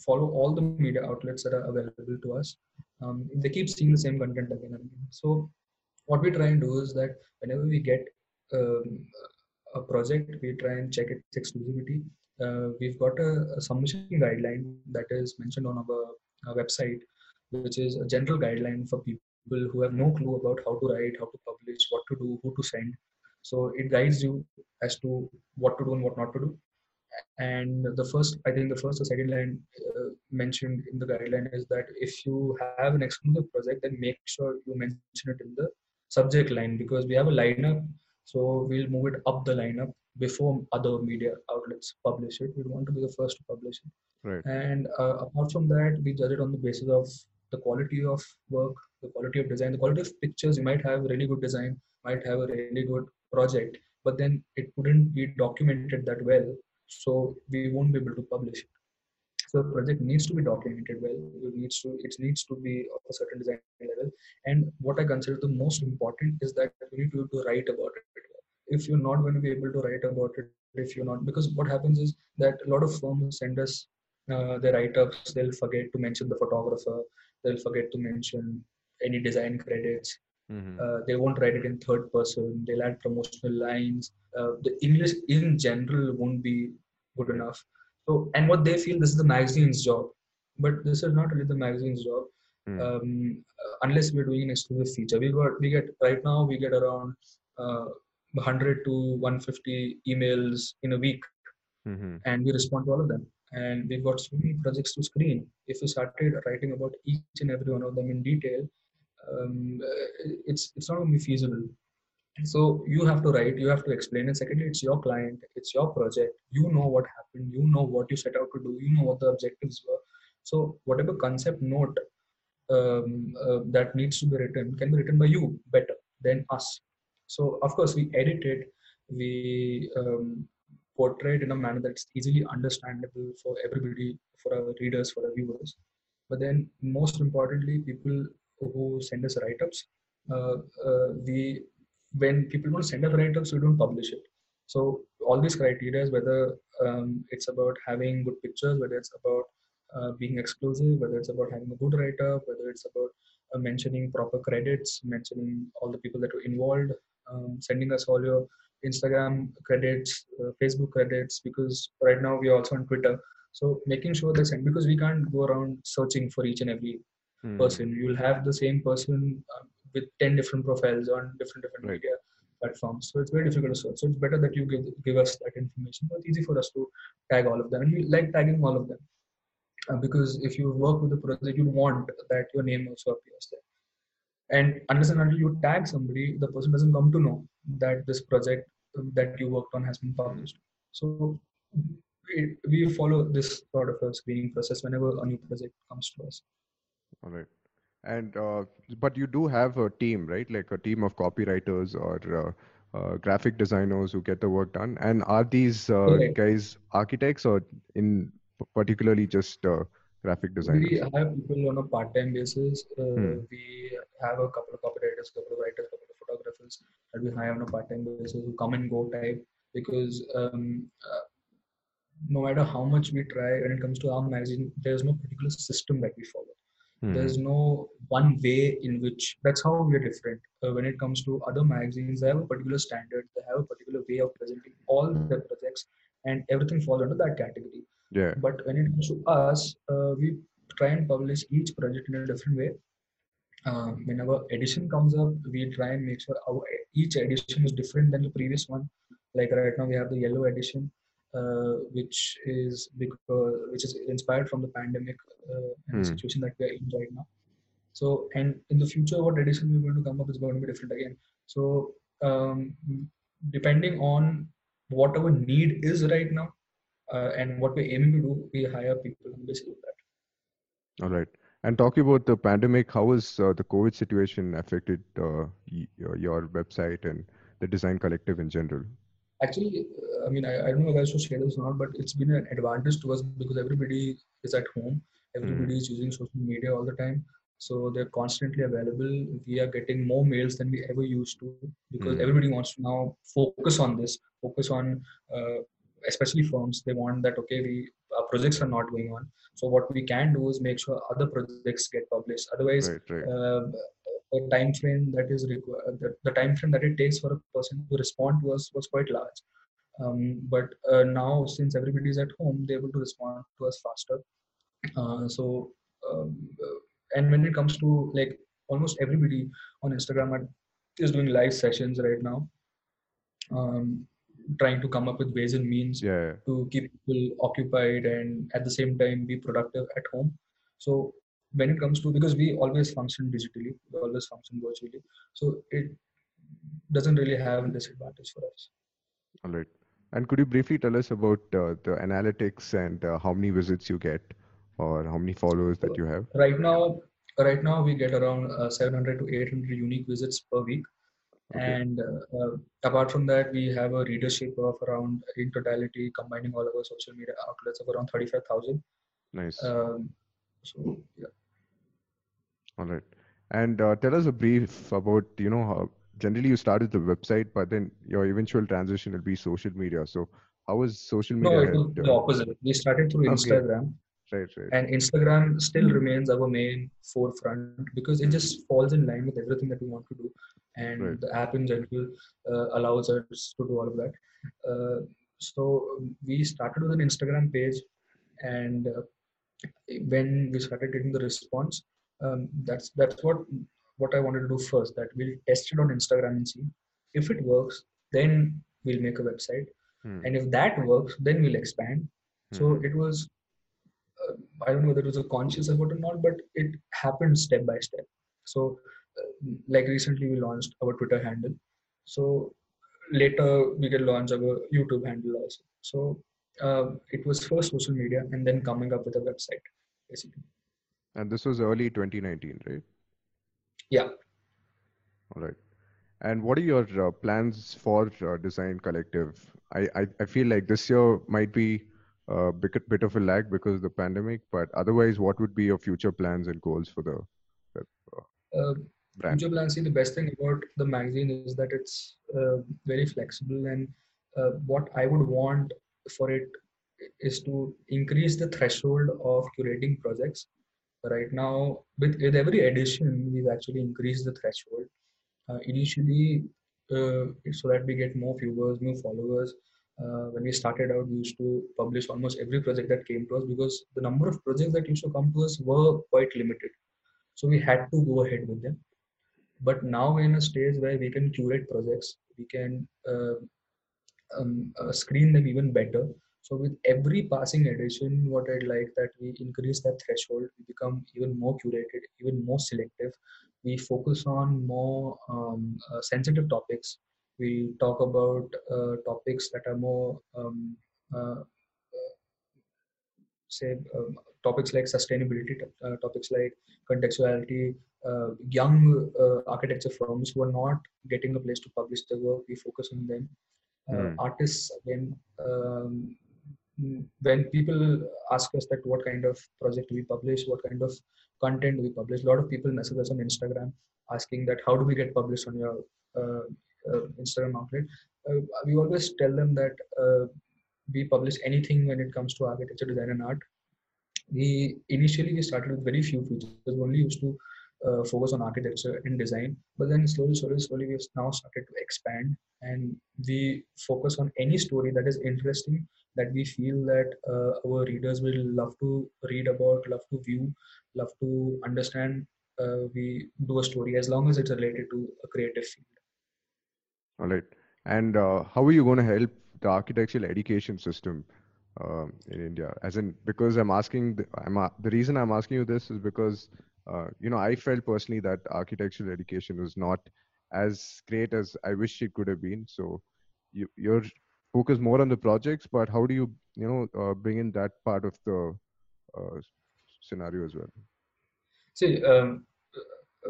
[SPEAKER 1] follow all the media outlets that are available to us um, they keep seeing the same content again and again so what we try and do is that whenever we get um, a project we try and check its exclusivity. Uh, we've got a, a submission guideline that is mentioned on our, our website which is a general guideline for people who have no clue about how to write how to publish what to do who to send. So it guides you as to what to do and what not to do. And the first i think the first or second line uh, mentioned in the guideline is that if you have an exclusive project then make sure you mention it in the subject line because we have a lineup. So we'll move it up the lineup before other media outlets publish it. We want to be the first to publish it.
[SPEAKER 2] Right.
[SPEAKER 1] and uh, apart from that we judge it on the basis of the quality of work the quality of design. The quality of pictures you might have a really good design might have a really good project but then it wouldn't be documented that well. So we won't be able to publish it so project needs to be documented well. It needs to it needs to be of a certain design level. And what i consider the most important is that you need to, to write about it if you're not going to be able to write about it if you're not because what happens is that a lot of firms send us uh, their write-ups. They'll forget to mention the photographer. They'll forget to mention any design credits.
[SPEAKER 2] Mhm.
[SPEAKER 1] uh, they won't write it in third person. They'll add promotional lines. Uh, the english in general won't be good enough so and what they feel this is the magazine's job. But this is not really the magazine's job.
[SPEAKER 2] Hmm.
[SPEAKER 1] um, uh, unless we're doing an exclusive feature. We got we get right now we get around uh, 100 to 150 emails in a week.
[SPEAKER 2] Mhm.
[SPEAKER 1] and we respond to all of them. And we've got so many projects to screen. If we started writing about each and every one of them in detail um, uh, it's it's not going to be feasible so you have to write you have to explain and secondly it's your client it's your project. You know what happened. You know what you set out to do. You know what the objectives were. So whatever concept note um, uh, that needs to be written can be written by you better than us. So of course we edit it. We um, portray it in a manner that's easily understandable for everybody for our readers for our viewers. But then most importantly people who send us write-ups uh, uh, we when people don't send us write-ups we don't publish it so all these criteria whether um, it's about having good pictures whether it's about uh, being exclusive, whether it's about having a good write-up, whether it's about uh, mentioning proper credits, mentioning all the people that were involved, um, sending us all your Instagram credits, uh, Facebook credits, because right now we are also on Twitter. So making sure they send because we can't go around searching for each and every
[SPEAKER 2] Hmm.
[SPEAKER 1] person. You'll have the same person uh, with 10 different profiles on different different
[SPEAKER 2] Right.
[SPEAKER 1] media platforms. So it's very difficult to search. So it's better that you give, give us that information. So it's easy for us to tag all of them. And we like tagging all of them. Uh, because if you work with a project, you want that your name also appears there. And unless and until you tag somebody, the person doesn't come to know that this project um, that you worked on has been published. So we, we follow this sort of a screening process whenever a new project comes to us.
[SPEAKER 2] All right. And uh, but you do have a team, right? Like a team of copywriters or uh, uh, graphic designers who get the work done. And are these uh,
[SPEAKER 1] Correct.
[SPEAKER 2] guys architects or in particularly just uh, graphic designers?
[SPEAKER 1] We have people on a part-time basis. Uh,
[SPEAKER 2] Hmm.
[SPEAKER 1] We have a couple of copywriters, couple of writers, couple of photographers that we hire on a part-time basis who come and go type because um, uh, no matter how much we try when it comes to our magazine, there's no particular system that we follow.
[SPEAKER 2] Hmm.
[SPEAKER 1] There's no one way in which that's how we're different. Uh, when it comes to other magazines, they have a particular standard, they have a particular way of presenting all their projects, and everything falls under that category
[SPEAKER 2] Yeah.
[SPEAKER 1] but when it comes to us uh, we try and publish each project in a different way um, whenever edition comes up we try and make sure our each edition is different than the previous one like right now we have the yellow edition uh, which is because which is inspired from the pandemic uh, and the
[SPEAKER 2] Hmm.
[SPEAKER 1] situation that we are in right now so and in the future what edition we're going to come up is going to be different again so um, depending on what our need is right now uh, and what we're aiming to do, we hire people on basis of that.
[SPEAKER 2] All right. And talking about the pandemic, how has uh, the COVID situation affected uh, y- your website and the design collective in general?
[SPEAKER 1] Actually, uh, I mean, I, I don't know guys to share this or not, but it's been an advantage to us because everybody is at home. Everybody is using social media all the time. So they're constantly available. We are getting more mails than we ever used to because
[SPEAKER 2] Mhm.
[SPEAKER 1] everybody wants to now focus on this, focus on, uh, especially firms. They want that, okay, we our projects are not going on. So what we can do is make sure other projects get published. Otherwise,
[SPEAKER 2] Right, right.
[SPEAKER 1] uh, the time frame that is required, the, the time frame that it takes for a person to respond to us was quite large. Um, but uh, now, since everybody is at home, they're able to respond to us faster. Uh, so, um, uh, and when it comes to like almost everybody on Instagram are, is doing live sessions right now, um, trying to come up with ways and means
[SPEAKER 2] yeah.
[SPEAKER 1] to keep people occupied and at the same time be productive at home. So when it comes to because we always function digitally, we always function virtually, so it doesn't really have a disadvantage for us.
[SPEAKER 2] All right. And could you briefly tell us about uh, the analytics and uh, how many visits you get or how many followers that you have?
[SPEAKER 1] Right now, right now we get around uh, 700 to 800 unique visits per week,
[SPEAKER 2] Okay.
[SPEAKER 1] and uh, uh, apart from that, we have a readership of around in totality, combining all of our social media outlets of around 35,000.
[SPEAKER 2] Nice.
[SPEAKER 1] Um, so yeah.
[SPEAKER 2] All right. And uh, tell us a brief about, you know, how generally you started the website, but then your eventual transition will be social media. So how was social media?
[SPEAKER 1] No, it was the opposite. We started through
[SPEAKER 2] Okay.
[SPEAKER 1] Instagram,
[SPEAKER 2] right, right.
[SPEAKER 1] and Instagram still remains our main forefront because it just falls in line with everything that we want to do, and
[SPEAKER 2] Right.
[SPEAKER 1] the app in general uh, allows us to do all of that. Uh, so we started with an Instagram page, and uh, when we started getting the response, um, that's that's what what I wanted to do first. That we'll test it on Instagram and see if it works. Then we'll make a website,
[SPEAKER 2] Hmm.
[SPEAKER 1] and if that works, then we'll expand. So
[SPEAKER 2] Mhm.
[SPEAKER 1] it was, uh, I don't know whether it was a conscious effort or not, but it happened step by step. So, uh, like recently, we launched our Twitter handle. So later, we can launch our YouTube handle also. So uh, it was first social media and then coming up with a website, basically.
[SPEAKER 2] And this was early 2019, right?
[SPEAKER 1] Yeah.
[SPEAKER 2] All right. And what are your uh, plans for uh, Design Collective? I, I, I feel like this year might be a bit, bit of a lag because of the pandemic, but otherwise, what would be your future plans and goals for the uh,
[SPEAKER 1] Uh,
[SPEAKER 2] brand?
[SPEAKER 1] Future plans. See, the best thing about the magazine is that it's uh, very flexible, and uh, what I would want for it is to increase the threshold of curating projects. Right now, with, with every addition we've actually increased the threshold. Uh, initially, uh, so that we get more viewers, more followers. Uh, when we started out, we used to publish almost every project that came to us because the number of projects that used to come to us were quite limited. So we had to go ahead with them. But now we're in a stage where we can curate projects, we can uh, um, uh, screen them even better. So with every passing edition, what I'd like that we increase that threshold, we become even more curated, even more selective. We focus on more um, uh, sensitive topics. We talk about uh, topics that are more um, uh, say um, topics like sustainability, uh, topics like contextuality, uh, young uh, architecture firms who are not getting a place to publish their work, we focus on them. Mm. Artists, again, um, when people ask us that what kind of project we publish, what kind of content we publish, a lot of people message us on Instagram asking that how do we get published on your uh, uh, Instagram outlet. Uh, we always tell them that we publish anything when it comes to architecture, design, and art. We initially we started with very few features. We only used to uh, focus on architecture and design, but then slowly, slowly, slowly, we've now started to expand and we focus on any story that is interesting that we feel that uh, our readers will love to read about, love to view, love to understand. Uh, we do a story as long as it's related to a creative field.
[SPEAKER 2] All right. And uh, how are you going to help the architectural education system um, in India? As in, because I'm asking, the, I'm the reason I'm asking you this is because uh, you know I felt personally that architectural education was not as great as I wish it could have been. So you, you're focused more on the projects, but how do you you know uh, bring in that part of the uh, scenario as well?
[SPEAKER 1] See, um,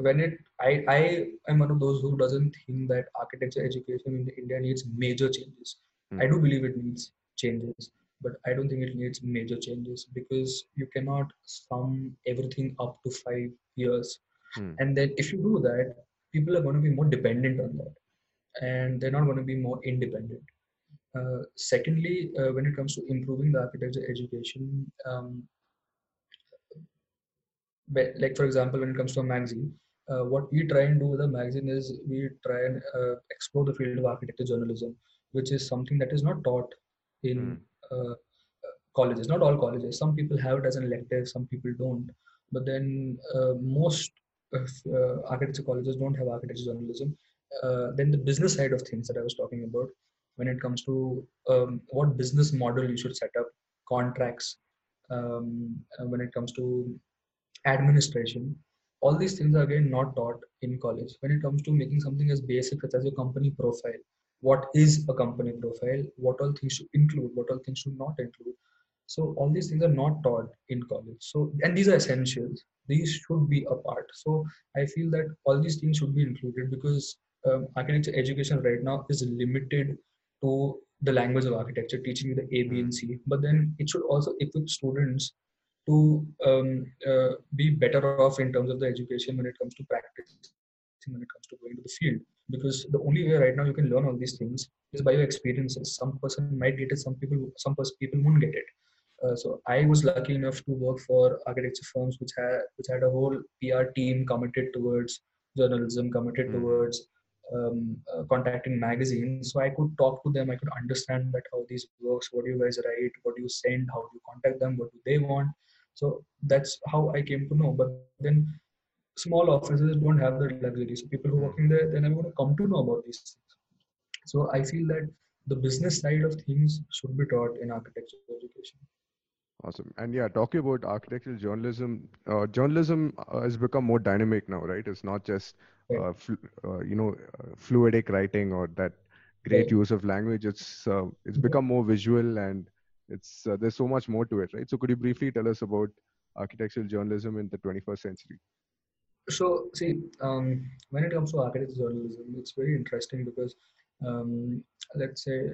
[SPEAKER 1] when it I, I am one of those who doesn't think that architecture education in India needs major changes. Mm. I do believe it needs changes, but I don't think it needs major changes because you cannot sum everything up to five years. Mm. And then if you do that, people are going to be more dependent on that and they're not going to be more independent. Uh, secondly, uh, when it comes to improving the architecture education, um, like for example, when it comes to a magazine, uh, what we try and do with a magazine is we try and uh, explore the field of architecture journalism, which is something that is not taught in mm. colleges. Not all colleges. Some people have it as an elective, some people don't. But then uh, most uh, architecture colleges don't have architecture journalism. then the business side of things that I was talking about, when it comes to um, what business model you should set up, contracts, um, when it comes to administration, all these things are again not taught in college. When it comes to making something as basic as a company profile, what is a company profile, what all things should include, what all things should not include. So all these things are not taught in college. So and these are essentials. These should be a part. So I feel that all these things should be included because um, architecture education right now is limited to the language of architecture, teaching you the A, B, and C. But then it should also equip students to um, uh, be better off in terms of the education when it comes to practice, when it comes to going to the field. Because the only way right now you can learn all these things is by your experiences. Some person might get it, some people, some people won't get it. Uh, so I was lucky enough to work for architecture firms which had which had a whole PR team committed towards journalism, committed mm. towards um, uh, contacting magazines. So I could talk to them. I could understand that how this works. What do you guys write? What do you send? How do you contact them? What do they want? So that's how I came to know. But then small offices don't have that luxury. So people who are working there, they're never going to come to know about these things. So I feel that the business side of things should be taught in architecture education.
[SPEAKER 2] Awesome. And yeah, talking about architectural journalism, uh, journalism uh, has become more dynamic now, right? It's not just, uh, fl- uh, you know, uh, fluidic writing or that great right. use of language. It's uh, it's become more visual and it's there's so much more to it, right? So could you briefly tell us about architectural journalism in the 21st century?
[SPEAKER 1] So see, um, when it comes to architectural journalism, it's very interesting because um, let's say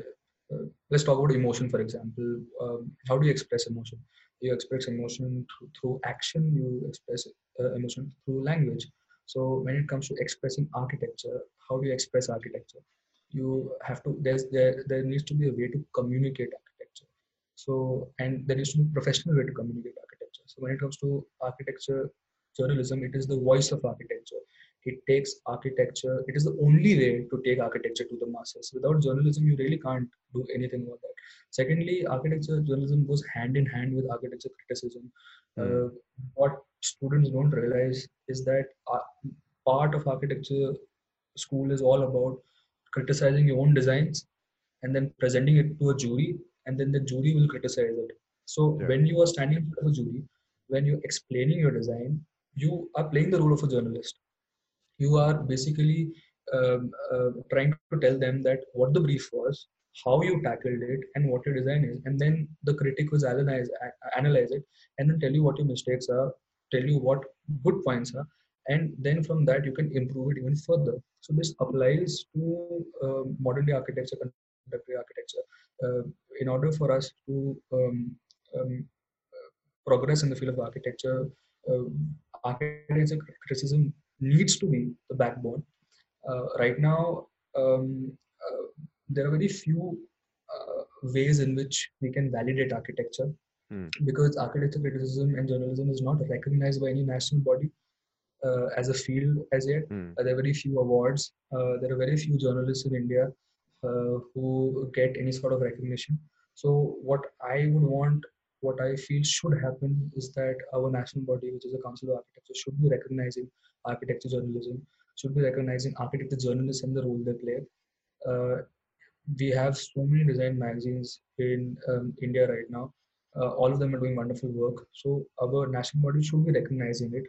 [SPEAKER 1] uh, let's talk about emotion for example um, how do you express emotion you express emotion through, through action you express uh, emotion through language so when it comes to expressing architecture how do you express architecture you have to there's there there needs to be a way to communicate architecture So, and there needs to be a professional way to communicate architecture. So, when it comes to architecture journalism, it is the voice of architecture. It takes architecture, it is the only way to take architecture to the masses. Without journalism, you really can't do anything about that. Secondly, architecture journalism goes hand in hand with architecture criticism.
[SPEAKER 2] Mm.
[SPEAKER 1] Uh, what students don't realize is that uh, part of architecture school is all about criticizing your own designs and then presenting it to a jury and then the jury will criticize it so
[SPEAKER 2] Yeah.
[SPEAKER 1] when you are standing in front of a jury when you're explaining your design you are playing the role of a journalist you are basically um, uh, trying to tell them that what the brief was how you tackled it and what your design is and then the critic will analyze analyze it and then tell you what your mistakes are tell you what good points are and then from that you can improve it even further. So this applies to uh, modern day architecture contemporary architecture uh, in order for us to um, um, progress in the field of architecture uh, architecture criticism needs to be the backbone uh, right now um, uh, there are very few uh, ways in which we can validate architecture
[SPEAKER 2] Hmm.
[SPEAKER 1] because architecture criticism and journalism is not recognized by any national body uh, as a field as yet.
[SPEAKER 2] Mm.
[SPEAKER 1] Uh, there are very few awards. Uh, there are very few journalists in India uh, who get any sort of recognition. So, what I would want, what I feel should happen is that our national body, which is the Council of Architecture, should be recognizing architecture journalism, should be recognizing architecture journalists and the role they play. Uh, we have so many design magazines in um, India right now. Uh, all of them are doing wonderful work. So our national body should be recognizing it,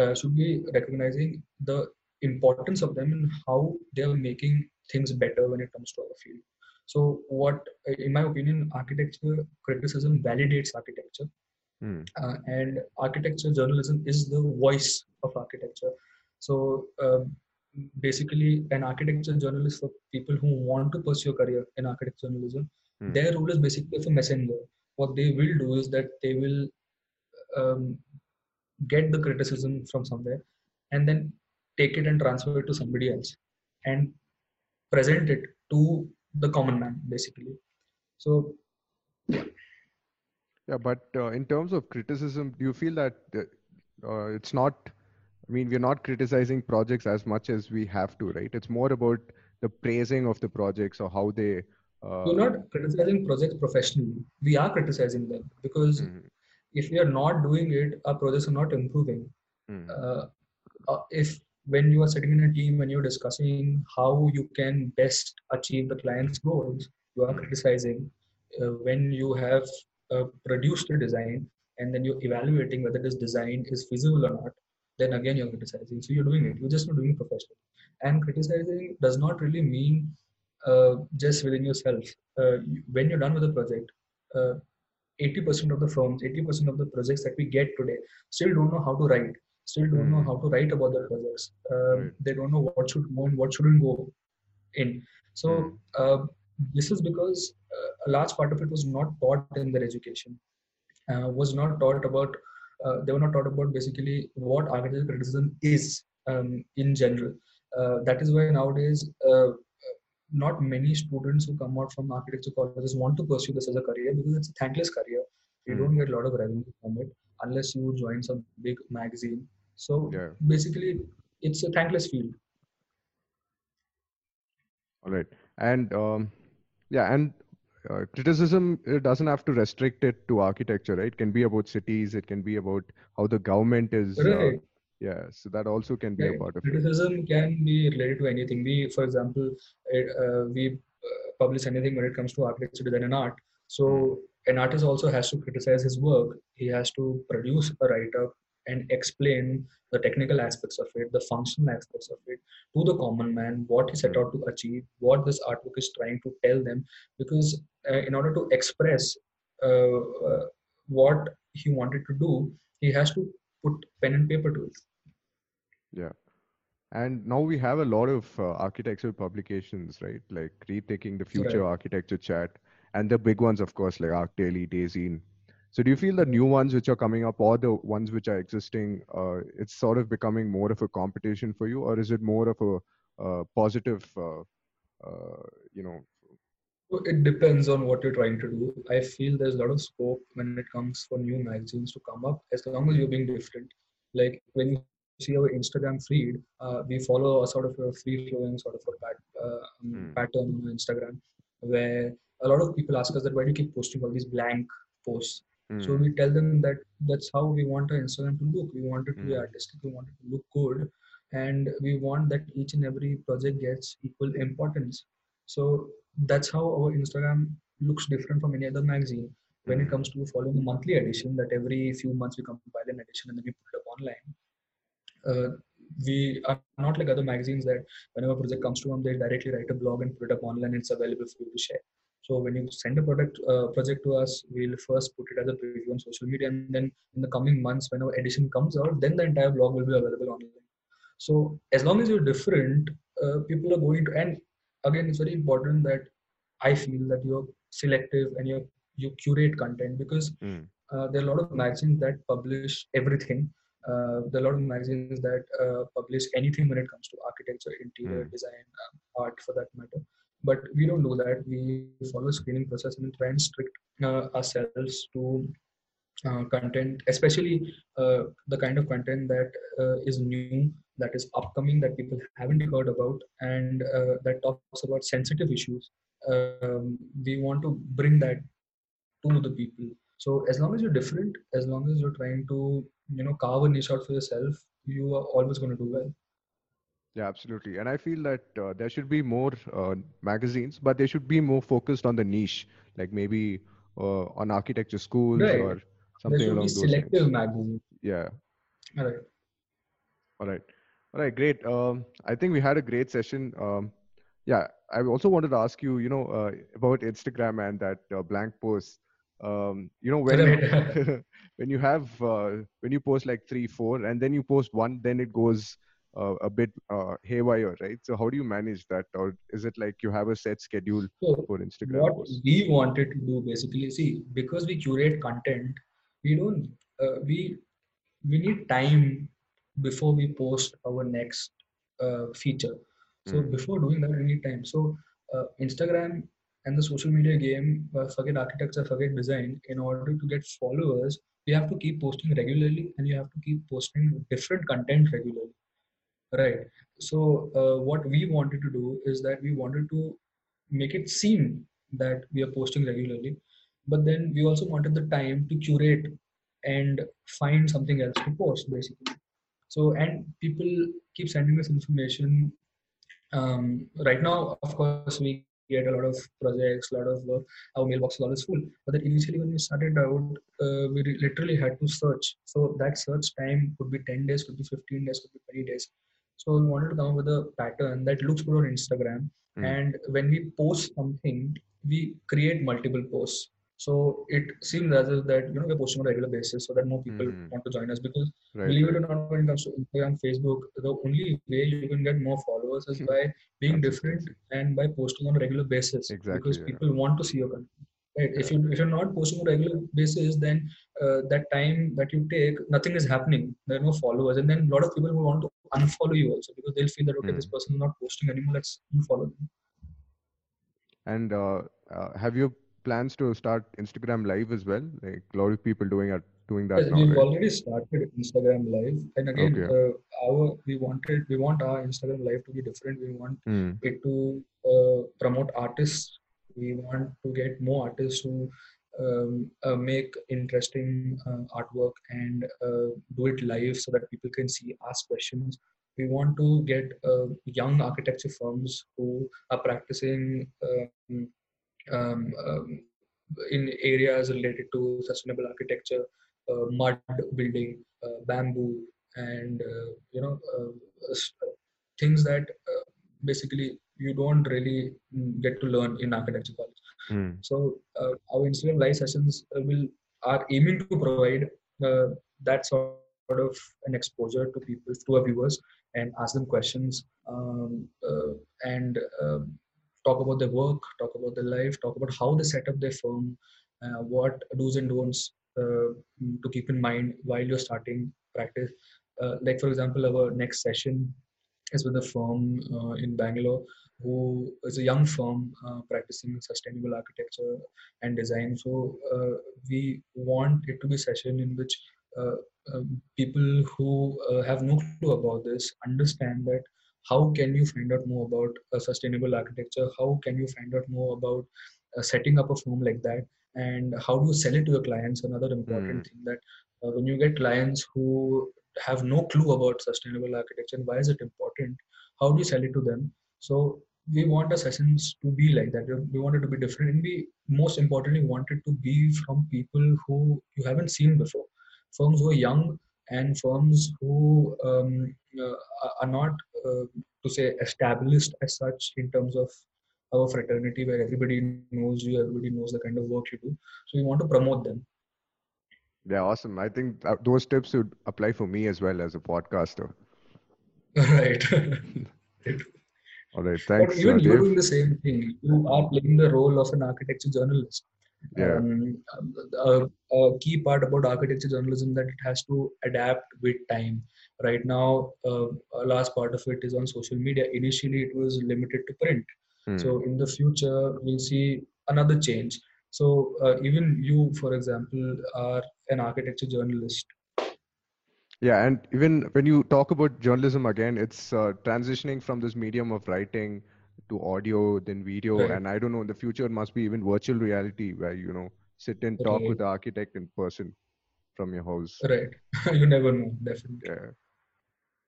[SPEAKER 1] uh, should be recognizing the importance of them and how they are making things better when it comes to our field. So what, in my opinion, architecture criticism validates architecture,
[SPEAKER 2] Mm.
[SPEAKER 1] uh, and architecture journalism is the voice of architecture. So um, basically, an architecture journalist for people who want to pursue a career in architecture journalism,
[SPEAKER 2] Hmm.
[SPEAKER 1] their role is basically of a messenger. What they will do is that they will um, get the criticism from somewhere and then take it and transfer it to somebody else and present it to the common man, basically. So
[SPEAKER 2] Yeah, yeah but uh, in terms of criticism, do you feel that uh, it's not? I mean, we're not criticizing projects as much as we have to, right? It's more about the praising of the projects or how they. Uh,
[SPEAKER 1] we're not criticizing projects professionally. We are criticizing them because
[SPEAKER 2] Mhm,
[SPEAKER 1] if we are not doing it, our projects are not improving.
[SPEAKER 2] mhm,
[SPEAKER 1] Uh, uh, if when you are sitting in a team and you're discussing how you can best achieve the client's goals, you are criticizing. Uh, when you have uh, produced a design and then you're evaluating whether this design is feasible or not, then again you're criticizing. So you're doing it. You're just not doing it professionally. And criticizing does not really mean uh, just within yourself. Uh, when you're done with a project, uh, 80% of the firms, 80% of the projects that we get today still don't know how to write, still don't know
[SPEAKER 2] Mm.
[SPEAKER 1] how to write about their projects. Um. They don't know what should go and what shouldn't go in. So
[SPEAKER 2] Mm.
[SPEAKER 1] uh, this is because uh, a large part of it was not taught in their education, uh, was not taught about. Uh, they were not taught about basically what architectural criticism is um, in general. Uh, that is why nowadays uh, not many students who come out from architecture colleges want to pursue this as a career because it's a thankless career. You
[SPEAKER 2] Mm.
[SPEAKER 1] don't get a lot of revenue from it unless you join some big magazine. So
[SPEAKER 2] Yeah.
[SPEAKER 1] basically, it's a thankless field.
[SPEAKER 2] All right. And um, yeah, and uh, criticism it doesn't have to restrict it to architecture, right? It can be about cities. It can be about how the government is. Uh,
[SPEAKER 1] Right.
[SPEAKER 2] yeah. So that also can be a
[SPEAKER 1] Right.
[SPEAKER 2] part of it.
[SPEAKER 1] Criticism can be related to anything. We, for example, it, uh, we uh, publish anything when it comes to architecture, design, and art. So an artist also has to criticize his work. He has to produce a write-up and explain the technical aspects of it, the functional aspects of it to the common man, what he set out to achieve, what this artwork is trying to tell them. Because uh, in order to express uh, uh, what he wanted to do, he has to put pen and paper to it.
[SPEAKER 2] Yeah. And now we have a lot of uh, architectural publications, right? Like rethinking the future
[SPEAKER 1] Right.
[SPEAKER 2] architecture chat, and the big ones, of course, like ArchDaily, Daisy. So do you feel the new ones which are coming up, or the ones which are existing, uh, it's sort of becoming more of a competition for you, or is it more of a uh, positive, uh, uh, you know?
[SPEAKER 1] it depends on what you're trying to do. I feel there's a lot of scope when it comes for new magazines to come up as long as you're being different. Like when you see our Instagram feed, uh, we follow a sort of a free flowing sort of a pat, uh,
[SPEAKER 2] Hmm.
[SPEAKER 1] pattern on Instagram where a lot of people ask us that why do you keep posting all these blank posts? So
[SPEAKER 2] Hmm.
[SPEAKER 1] we tell them that that's how we want our Instagram to look. We want it to be
[SPEAKER 2] Mm.
[SPEAKER 1] artistic. We want it to look good, and we want that each and every project gets equal importance. So that's how our Instagram looks different from any other magazine. When it
[SPEAKER 2] Mm.
[SPEAKER 1] comes to following a monthly edition, that every few months we compile an edition and then we put it up online. Uh, we are not like other magazines that whenever a project comes to them, they directly write a blog and put it up online. It's available for you to share. So when you send a product uh, project to us, we'll first put it as a preview on social media, and then in the coming months, when our edition comes out, then the entire blog will be available online. So as long as you're different, uh, people are going to. And again, it's very important that I feel that you're selective and you you curate content because
[SPEAKER 2] Mm.
[SPEAKER 1] uh, there are a lot of magazines that publish everything. Uh, there are a lot of magazines that uh, publish anything when it comes to architecture, interior
[SPEAKER 2] Mm.
[SPEAKER 1] design, um, art for that matter. But we don't do that. We follow screening process and try and strict uh, ourselves to uh, content, especially uh, the kind of content that uh, is new, that is upcoming, that people haven't heard about, and uh, that talks about sensitive issues. Um, we want to bring that to the people. So as long as you're different, as long as you're trying to, you know, carve a niche out for yourself, you are always going to do well.
[SPEAKER 2] Yeah, absolutely. And I feel that uh, there should be more uh, magazines, but they should be more focused on the niche, like maybe uh, on architecture schools
[SPEAKER 1] Right.
[SPEAKER 2] or
[SPEAKER 1] There
[SPEAKER 2] something
[SPEAKER 1] should
[SPEAKER 2] along
[SPEAKER 1] be
[SPEAKER 2] those
[SPEAKER 1] selective
[SPEAKER 2] lines.
[SPEAKER 1] magazines.
[SPEAKER 2] Yeah.
[SPEAKER 1] All right.
[SPEAKER 2] All right. All right. Great. Um, I think we had a great session. Um, yeah. I also wanted to ask you, you know, uh, about Instagram and that uh, blank post. Um, you know, when when you have uh, when you post like three, four, and then you post one, then it goes uh, a bit uh, haywire, right? So how do you manage that, or is it like you have a set schedule
[SPEAKER 1] So
[SPEAKER 2] for Instagram
[SPEAKER 1] what
[SPEAKER 2] posts?
[SPEAKER 1] we wanted to do basically, see, because we curate content, we don't, uh, we we need time before we post our next uh, feature. So
[SPEAKER 2] Mm.
[SPEAKER 1] before doing that, we need time. So uh, Instagram and the social media game, uh, forget architecture, forget design. In order to get followers, you have to keep posting regularly, and you have to keep posting different content regularly. Right. So uh, what we wanted to do is that we wanted to make it seem that we are posting regularly, but then we also wanted the time to curate and find something else to post basically. So and people keep sending us information. Um, right now, of course, we get a lot of projects, a lot of work. Our mailbox is always full. But then initially, when we started out, uh, we literally had to search. So that search time could be 10 days, could be 15 days, could be 20 days. So we wanted to come up with a pattern that looks good on Instagram.
[SPEAKER 2] Mm.
[SPEAKER 1] And when we post something, we create multiple posts. So it seems as if that you know we're posting on a regular basis, so that more people
[SPEAKER 2] Mhm.
[SPEAKER 1] want to join us. Because
[SPEAKER 2] Right.
[SPEAKER 1] believe it or not, when it comes to Instagram, Facebook, the only way you can get more followers is by being different and by posting on a regular basis.
[SPEAKER 2] Exactly,
[SPEAKER 1] Because
[SPEAKER 2] yeah.
[SPEAKER 1] people want to see your content. Right? If you if you're not posting on a regular basis, then uh, that time that you take, nothing is happening. There are no followers, and then a lot of people will want to unfollow you also because they'll feel that okay, this
[SPEAKER 2] Mm.
[SPEAKER 1] person is not posting anymore. Let's unfollow them.
[SPEAKER 2] And uh, uh, have you plans to start Instagram Live as well? Like a lot of people doing are doing that
[SPEAKER 1] Yes,
[SPEAKER 2] now,
[SPEAKER 1] we've
[SPEAKER 2] right?
[SPEAKER 1] already started Instagram Live, and again,
[SPEAKER 2] Okay.
[SPEAKER 1] uh, our we wanted we want our Instagram Live to be different. We want
[SPEAKER 2] Mm.
[SPEAKER 1] it to uh, promote artists. We want to get more artists who um, uh, make interesting uh, artwork and uh, do it live so that people can see, ask questions. We want to get uh, young architecture firms who are practicing um, um, um, in areas related to sustainable architecture, uh, mud building, uh, bamboo, and you know things that basically you don't really mm, get to learn in architecture college.
[SPEAKER 2] Mm.
[SPEAKER 1] So uh, our Instagram live sessions uh, will are aiming to provide uh, that sort of an exposure to people, to our viewers, and ask them questions um, and um talk about their work, talk about their life, talk about how they set up their firm, uh, what do's and don'ts uh, to keep in mind while you're starting practice. Uh, like for example, our next session is with a firm in Bangalore who is a young firm uh, practicing sustainable architecture and design. So uh, we want it to be a session in which uh, um, people who uh, have no clue about this understand that how can you find out more about sustainable architecture? How can you find out more about uh, setting up a firm like that? And how do you sell it to your clients? Another important mm. thing that uh, when you get clients who have no clue about sustainable architecture and why is it important, how do you sell it to them? So we want our sessions to be like that. We want it to be different, and we most importantly want it to be from people who you haven't seen before, firms who are young and firms who um, uh, are not uh, to say established as such in terms of our fraternity where everybody knows you everybody knows the kind of work you do. So we want to promote them.
[SPEAKER 2] Yeah awesome. I think those tips would apply for me as well as a podcaster.
[SPEAKER 1] Right
[SPEAKER 2] all right thanks
[SPEAKER 1] but even uh, you're doing the same thing you are playing the role of an architecture journalist.
[SPEAKER 2] Yeah.
[SPEAKER 1] Um, a, a, key part about architecture journalism that it has to adapt with time. Right now uh, a last part of it is on social media. Initially it was limited to print. Hmm. so in the future we'll see another change. So uh, even you for example are an architecture journalist
[SPEAKER 2] yeah and even when you talk about journalism again it's uh, transitioning from this medium of writing to audio then video right. and i don't know in the future it must be even virtual reality where you know sit and talk right. with the architect in person from your house.
[SPEAKER 1] Right. You never know definitely.
[SPEAKER 2] Yeah.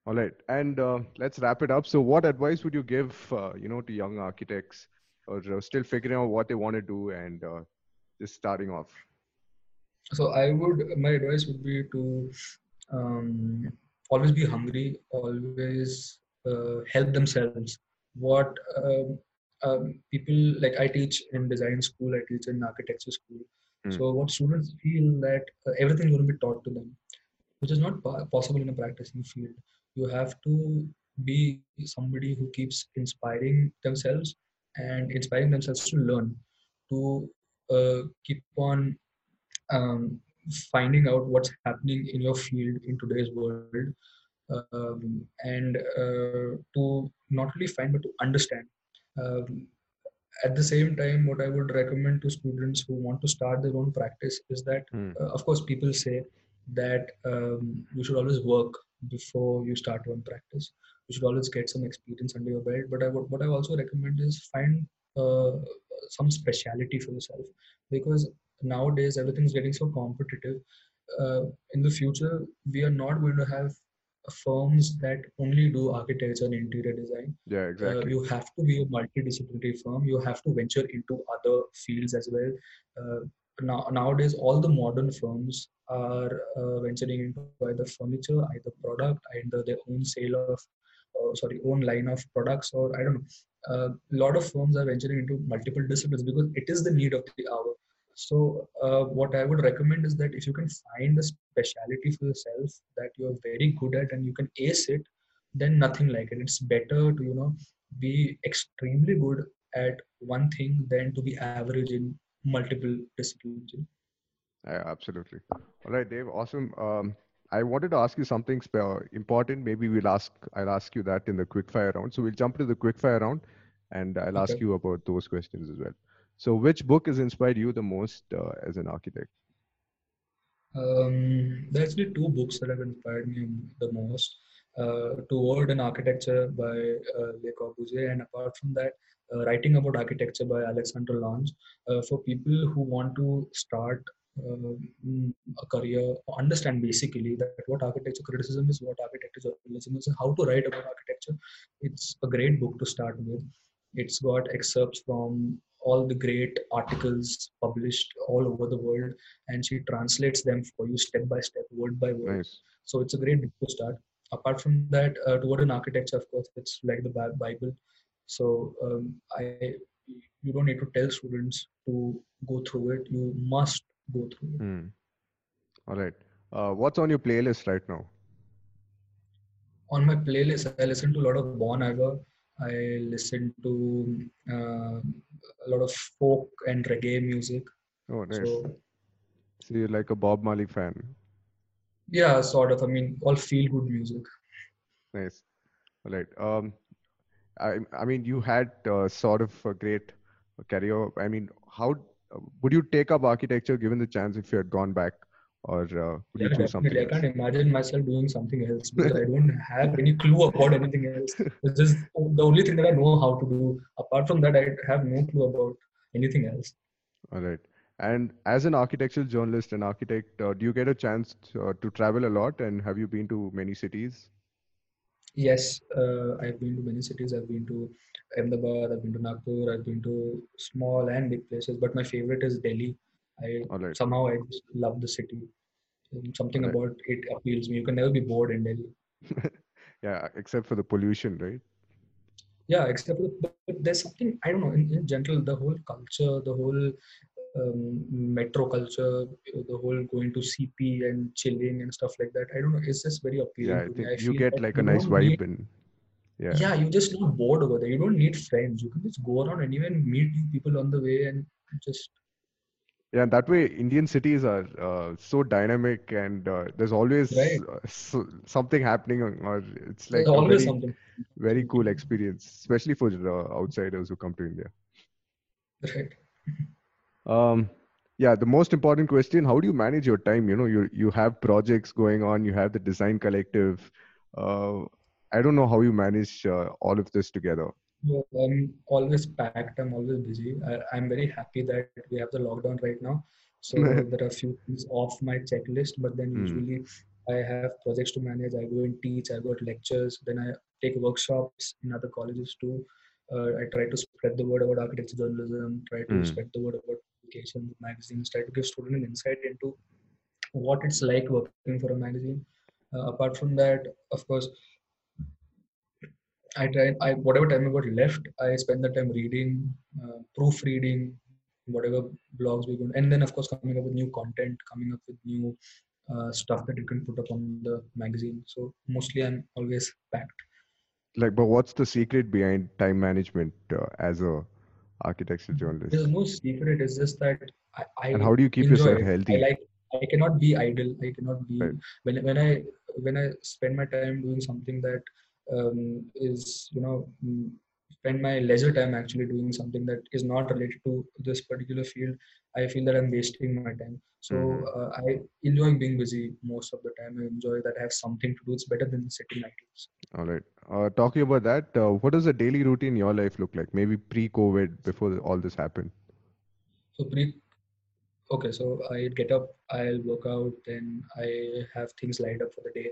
[SPEAKER 2] All right and uh, let's wrap it up. So what advice would you give uh, you know to young architects or uh, still figuring out what they want to do and uh, just starting off?
[SPEAKER 1] So i would my advice would be to um, always be hungry always uh, help themselves what um, um, people like I teach in design school, I teach in architecture school. Mm. So what students feel that uh, everything is going to be taught to them, which is not possible in a practicing field. You have to be somebody who keeps inspiring themselves and inspiring themselves to learn, to uh, keep on um, finding out what's happening in your field in today's world um, and uh, to not only find but to understand. Um, at the same time, what I would recommend to students who want to start their own practice is that, mm. uh, of course, people say that um, you should always work before you start your own practice. You should always get some experience under your belt. But I would, what I also recommend is find uh, some speciality for yourself because nowadays everything is getting so competitive. Uh, in the future, we are not going to have firms that only do architecture and interior design.
[SPEAKER 2] Yeah, uh, exactly.
[SPEAKER 1] Uh, you have to be a multidisciplinary firm. You have to venture into other fields as well. Uh, now, nowadays, all the modern firms are uh, venturing into either furniture, either product, either their own sale of, sorry, own line of products, or I don't know. A uh, lot of firms are venturing into multiple disciplines because it is the need of the hour so uh, what I would recommend is that if you can find a specialty for yourself that you're very good at and you can ace it, then nothing like it. It's better to you know be extremely good at one thing than to be average in multiple disciplines.
[SPEAKER 2] Yeah, absolutely. All right, Dev. Awesome. Um, I wanted to ask you something important. Maybe we'll ask. I'll ask you that in the quickfire round. So we'll jump to the quickfire round, and I'll okay. ask you about those questions as well. So, which book has inspired you the most uh, as an architect?
[SPEAKER 1] Um, there actually two books that have inspired me the most. Uh, Toward an Architecture by uh, Le Corbusier, and apart from that, uh, Writing About Architecture by Alexandra Lange. Uh, for people who want to start uh, a career, understand basically that what architecture criticism is, what architecture journalism is, how to write about architecture, it's a great book to start with. It's got excerpts from all the great articles published all over the world and she translates them for you step by step word by word. Nice. so it's a great book to start. Apart from that uh, toward an architecture of course it's like the bible. So um, i you don't need to tell students to go through it. You must go through it.
[SPEAKER 2] Hmm. all right. Uh, what's on your playlist right now?
[SPEAKER 1] On my playlist i listen to a lot of bon iver I listen to uh, a lot of folk and reggae music.
[SPEAKER 2] Oh, nice. So, so you're like a Bob Marley fan?
[SPEAKER 1] Yeah, sort of. I mean, all feel good music.
[SPEAKER 2] Nice. All right. Um, I, I mean, you had uh, sort of a great career. I mean, how would you take up architecture given the chance if you had gone back, or uh, would
[SPEAKER 1] Yeah,
[SPEAKER 2] you choose something?
[SPEAKER 1] I
[SPEAKER 2] else?
[SPEAKER 1] can't imagine myself doing something else because I don't have any clue about anything else. It's just the only thing that I know how to do. Apart from that, I have no clue about anything else.
[SPEAKER 2] All right. And as an architectural journalist and architect, uh, do you get a chance to, uh, to travel a lot? And have you been to many cities?
[SPEAKER 1] Yes, uh, I've been to many cities. I've been to Ahmedabad, I've been to Nagpur, I've been to small and big places. But my favorite is Delhi. I
[SPEAKER 2] right.
[SPEAKER 1] somehow I just love the city. Um, Something
[SPEAKER 2] Alright.
[SPEAKER 1] about it appeals me. You can never be bored in Delhi.
[SPEAKER 2] yeah, except for the pollution, right?
[SPEAKER 1] yeah except for the, but there's something i don't know in, in general the whole culture the whole um, metro culture the whole going to cp and chilling and stuff like that i don't know it's just very appealing
[SPEAKER 2] Yeah, I
[SPEAKER 1] to me
[SPEAKER 2] think
[SPEAKER 1] I
[SPEAKER 2] you get
[SPEAKER 1] that
[SPEAKER 2] like a nice vibe
[SPEAKER 1] need-
[SPEAKER 2] and yeah.
[SPEAKER 1] yeah you just not bored over there you don't need friends you can just go around anywhere and meet new people on the way and just
[SPEAKER 2] Yeah, and that way Indian cities are uh, so dynamic and uh, there's always
[SPEAKER 1] Right.
[SPEAKER 2] uh, so, something happening or or it's like
[SPEAKER 1] there's always
[SPEAKER 2] very,
[SPEAKER 1] something
[SPEAKER 2] very cool experience, especially for uh, outsiders who come to India.
[SPEAKER 1] right
[SPEAKER 2] Um, yeah, the most important question, how do you manage your time? You know, you you have projects going on, you have the design collective. Uh, I don't know how you manage uh, all of this together.
[SPEAKER 1] I'm always packed. I'm always busy. I, I'm very happy that we have the lockdown right now. So there are a few things off my checklist, but then
[SPEAKER 2] Hmm.
[SPEAKER 1] usually I have projects to manage. I go and teach. I go to lectures. Then I take workshops in other colleges too. Uh, I try to spread the word about architecture journalism. Try to
[SPEAKER 2] Hmm.
[SPEAKER 1] spread the word about publications, magazines. Try to give students an insight into what it's like working for a magazine. Uh, apart from that, of course, I try. I whatever time I got left, I spend the time reading, uh, proofreading, whatever blogs we go, and then of course coming up with new content, coming up with new uh, stuff that you can put up on the magazine. So mostly I'm always packed.
[SPEAKER 2] Like, but what's the secret behind time management uh, as a architectural journalist?
[SPEAKER 1] There's no secret. It's just that I. I
[SPEAKER 2] And how do you keep yourself
[SPEAKER 1] it.
[SPEAKER 2] healthy?
[SPEAKER 1] I like. I cannot be idle. I cannot be
[SPEAKER 2] Right.
[SPEAKER 1] when when I when I spend my time doing something that um, is you know mm, spend my leisure time actually doing something that is not related to this particular field. I feel that I'm wasting my time. So
[SPEAKER 2] Mhm.
[SPEAKER 1] uh, I enjoy being busy most of the time. I enjoy that I have something to do. It's better than sitting idle.
[SPEAKER 2] All right. Uh, talking about that, uh, what does a daily routine in your life look like? Maybe pre-COVID, before all this happened.
[SPEAKER 1] So pre okay, so I get up, I'll work out, then I have things lined up for the day.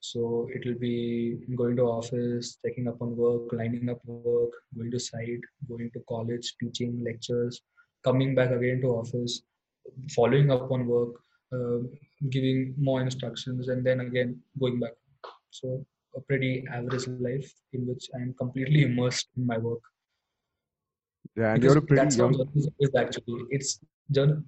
[SPEAKER 1] So it'll be going to office, checking up on work, lining up work, going to site, going to college, teaching lectures, coming back again to office, following up on work, uh, giving more instructions, and then again going back. So a pretty average life in which I'm completely immersed in my work
[SPEAKER 2] Yeah, and
[SPEAKER 1] because
[SPEAKER 2] you're a pretty
[SPEAKER 1] that's how
[SPEAKER 2] young.
[SPEAKER 1] journalism is actually it's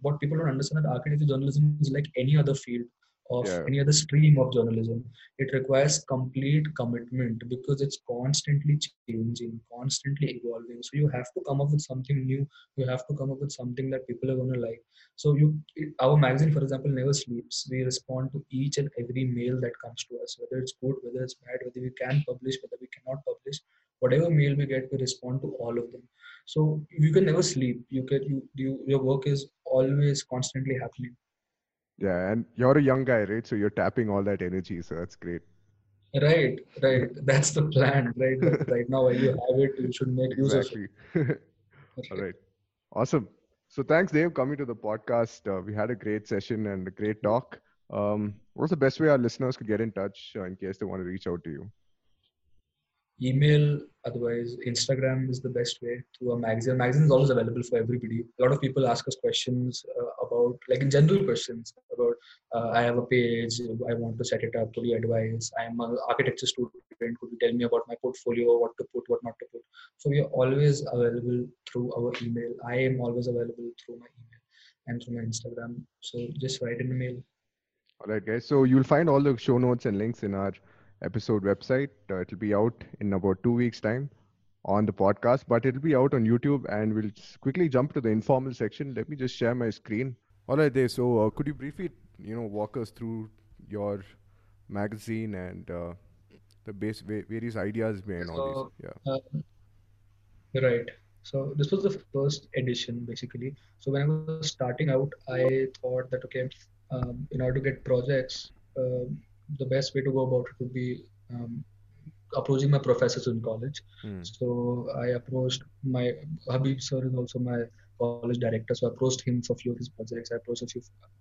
[SPEAKER 1] what people don't understand that architecture journalism is like any other field of
[SPEAKER 2] Yeah.
[SPEAKER 1] any other stream of journalism it requires complete commitment because it's constantly changing constantly evolving. So you have to come up with something new. You have to come up with something that people are going to like. So you our magazine for example never sleeps. We respond to each and every mail that comes to us whether it's good whether it's bad whether we can publish whether we cannot publish. Whatever mail we get we respond to all of them. So you can never sleep. You get you, you your work is always constantly happening
[SPEAKER 2] Yeah, and you're a young guy, right? So you're tapping all that energy. So that's great.
[SPEAKER 1] right right that's the plan right right now while you have it you should make use of
[SPEAKER 2] Exactly.
[SPEAKER 1] it
[SPEAKER 2] all right. Awesome. So thanks, Dev, coming to the podcast. Uh, we had a great session and a great talk. Um, what's the best way our listeners could get in touch uh, in case they want to reach out to you?
[SPEAKER 1] Email otherwise instagram is the best way through a magazine. Magazine is always available for everybody. A lot of people ask us questions uh, about like in general questions about uh, i have a page i want to set it up could you advise? I'm an architecture student could you tell me about my portfolio what to put what not to put? So we are always available through our email. I am always available through my email and through my instagram. So just write in the mail.
[SPEAKER 2] All right, guys. So you'll find all the show notes and links in our episode website. Uh, it'll be out in about two weeks' time on the podcast, but it'll be out on YouTube. And we'll quickly jump to the informal section. Let me just share my screen. All right, Dev. So uh, could you briefly, you know, walk us through your magazine and uh, the base va- various ideas behind all
[SPEAKER 1] So,
[SPEAKER 2] these? Yeah.
[SPEAKER 1] uh, Right. So this was the first edition, basically. So when I was starting out, I thought that okay, um, in order to get projects, uh, the best way to go about it would be um, approaching my professors in college.
[SPEAKER 2] Hmm.
[SPEAKER 1] So I approached my Habib sir is also my college director. So I approached him for a few of his projects. I approached a few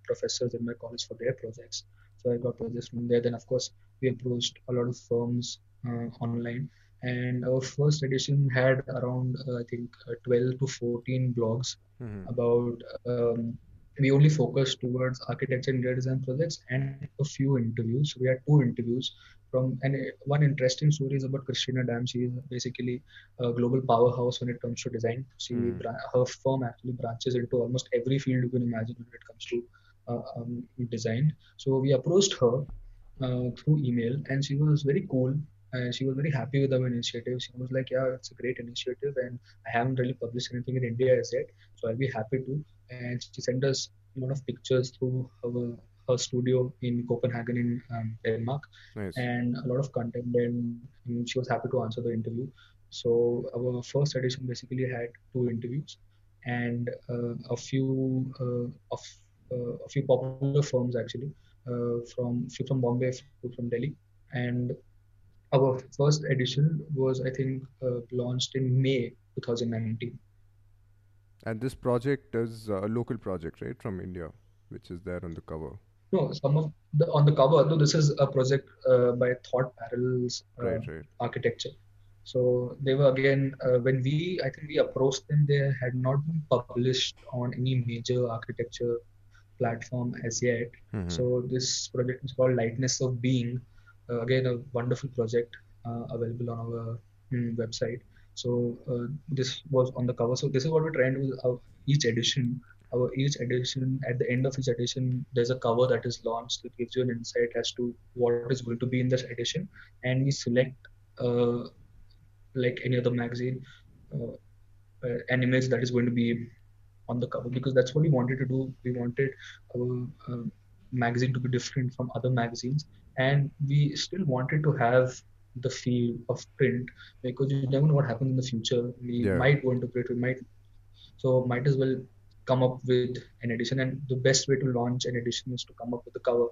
[SPEAKER 1] professors in my college for their projects. So I got projects from there. Then of course we approached a lot of firms uh, online and our first edition had around uh, I think uh, 12 to 14 blogs
[SPEAKER 2] Mhm.
[SPEAKER 1] about um, we only focused towards architecture and design projects and a few interviews. We had two interviews from and one interesting story is about Christina Dam. She is basically a global powerhouse when it comes to design. She bra- her firm actually branches into almost every field you can imagine when it comes to uh, um, design. So we approached her uh, through email, and she was very cool. And she was very happy with our initiative. She was like, "Yeah, it's a great initiative, and I haven't really published anything in India as yet, so I'll be happy to." And she sent us a lot of pictures through her her studio in Copenhagen in um, Denmark,
[SPEAKER 2] Nice.
[SPEAKER 1] and a lot of content. And, and she was happy to answer the interview. So our first edition basically had two interviews and uh, a few uh, of uh, a few popular firms actually uh, from few from Bombay, few from Delhi, and our first edition was I think uh, launched in May 2019.
[SPEAKER 2] And this project is a local project, right, from India, which is there on the cover.
[SPEAKER 1] No, some of the on the cover. No, this is a project uh, by Thought Parallels uh,
[SPEAKER 2] Right, right.
[SPEAKER 1] Architecture. So they were again uh, when we I think we approached them. They had not been published on any major architecture platform as yet.
[SPEAKER 2] Mhm.
[SPEAKER 1] So this project is called Lightness of Being. Uh, again, a wonderful project uh, available on our mm, website. So uh, this was on the cover. So this is what we're trying to do each edition. Our each edition, at the end of each edition, there's a cover that is launched that gives you an insight as to what is going to be in this edition, and we select uh, like any other magazine, uh, uh, an image that is going to be on the cover because that's what we wanted to do. We wanted our magazine to be different from other magazines, and we still wanted to have the feel of print because you never know what happens in the future. We
[SPEAKER 2] Yeah.
[SPEAKER 1] might go into print, we might so might as well come up with an edition. And the best way to launch an edition is to come up with the cover.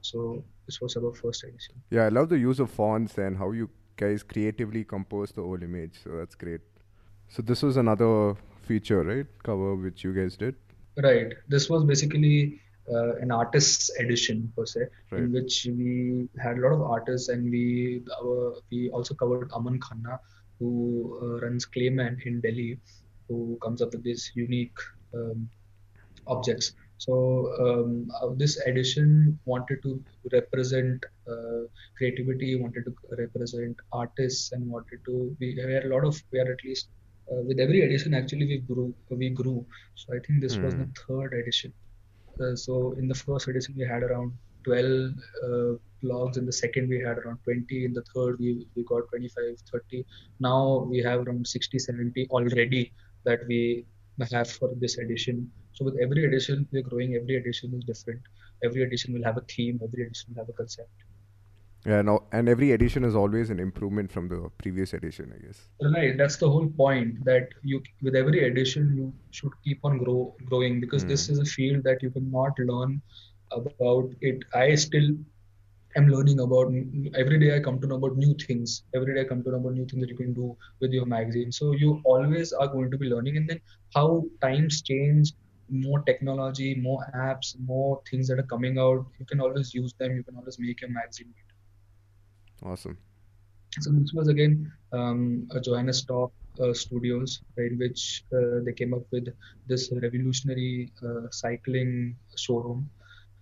[SPEAKER 1] So this was our first edition.
[SPEAKER 2] Yeah, I love the use of fonts and how you guys creatively compose the whole image. So that's great. So this was another feature, right? Cover which you guys did.
[SPEAKER 1] Right. This was basically uh, an artist's edition per se,
[SPEAKER 2] Right.
[SPEAKER 1] in which we had a lot of artists, and we our we also covered Aman Khanna, who uh, runs Claymen in Delhi, who comes up with these unique um, objects. So um, uh, this edition wanted to represent uh, creativity, wanted to represent artists, and wanted to. We, we had a lot of. We had at least uh, with every edition actually we grew. We grew. So I think this was the third edition. Uh, so in the first edition we had around 12 uh, blogs. In the second we had around 20. In the third we we got 25, 30. Now we have around 60, 70 already that we have for this edition. So with every edition, we're growing. Every edition is different. Every edition will have a theme. Every edition will have a concept.
[SPEAKER 2] Yeah, and, and every edition is always an improvement from the previous edition, I guess.
[SPEAKER 1] Right. That's the whole point. That you, with every edition, you should keep on grow growing because this hmm. is a field that you cannot learn about it. I still am learning about every day. I come to know about new things. Every day I come to know about new things that you can do with your magazine. So you always are going to be learning. And then how times change, more technology, more apps, more things that are coming out. You can always use them. You can always make your magazine.
[SPEAKER 2] Awesome.
[SPEAKER 1] So this was again um, a Johannesburg uh, Studios, in which uh, they came up with this revolutionary uh, cycling showroom.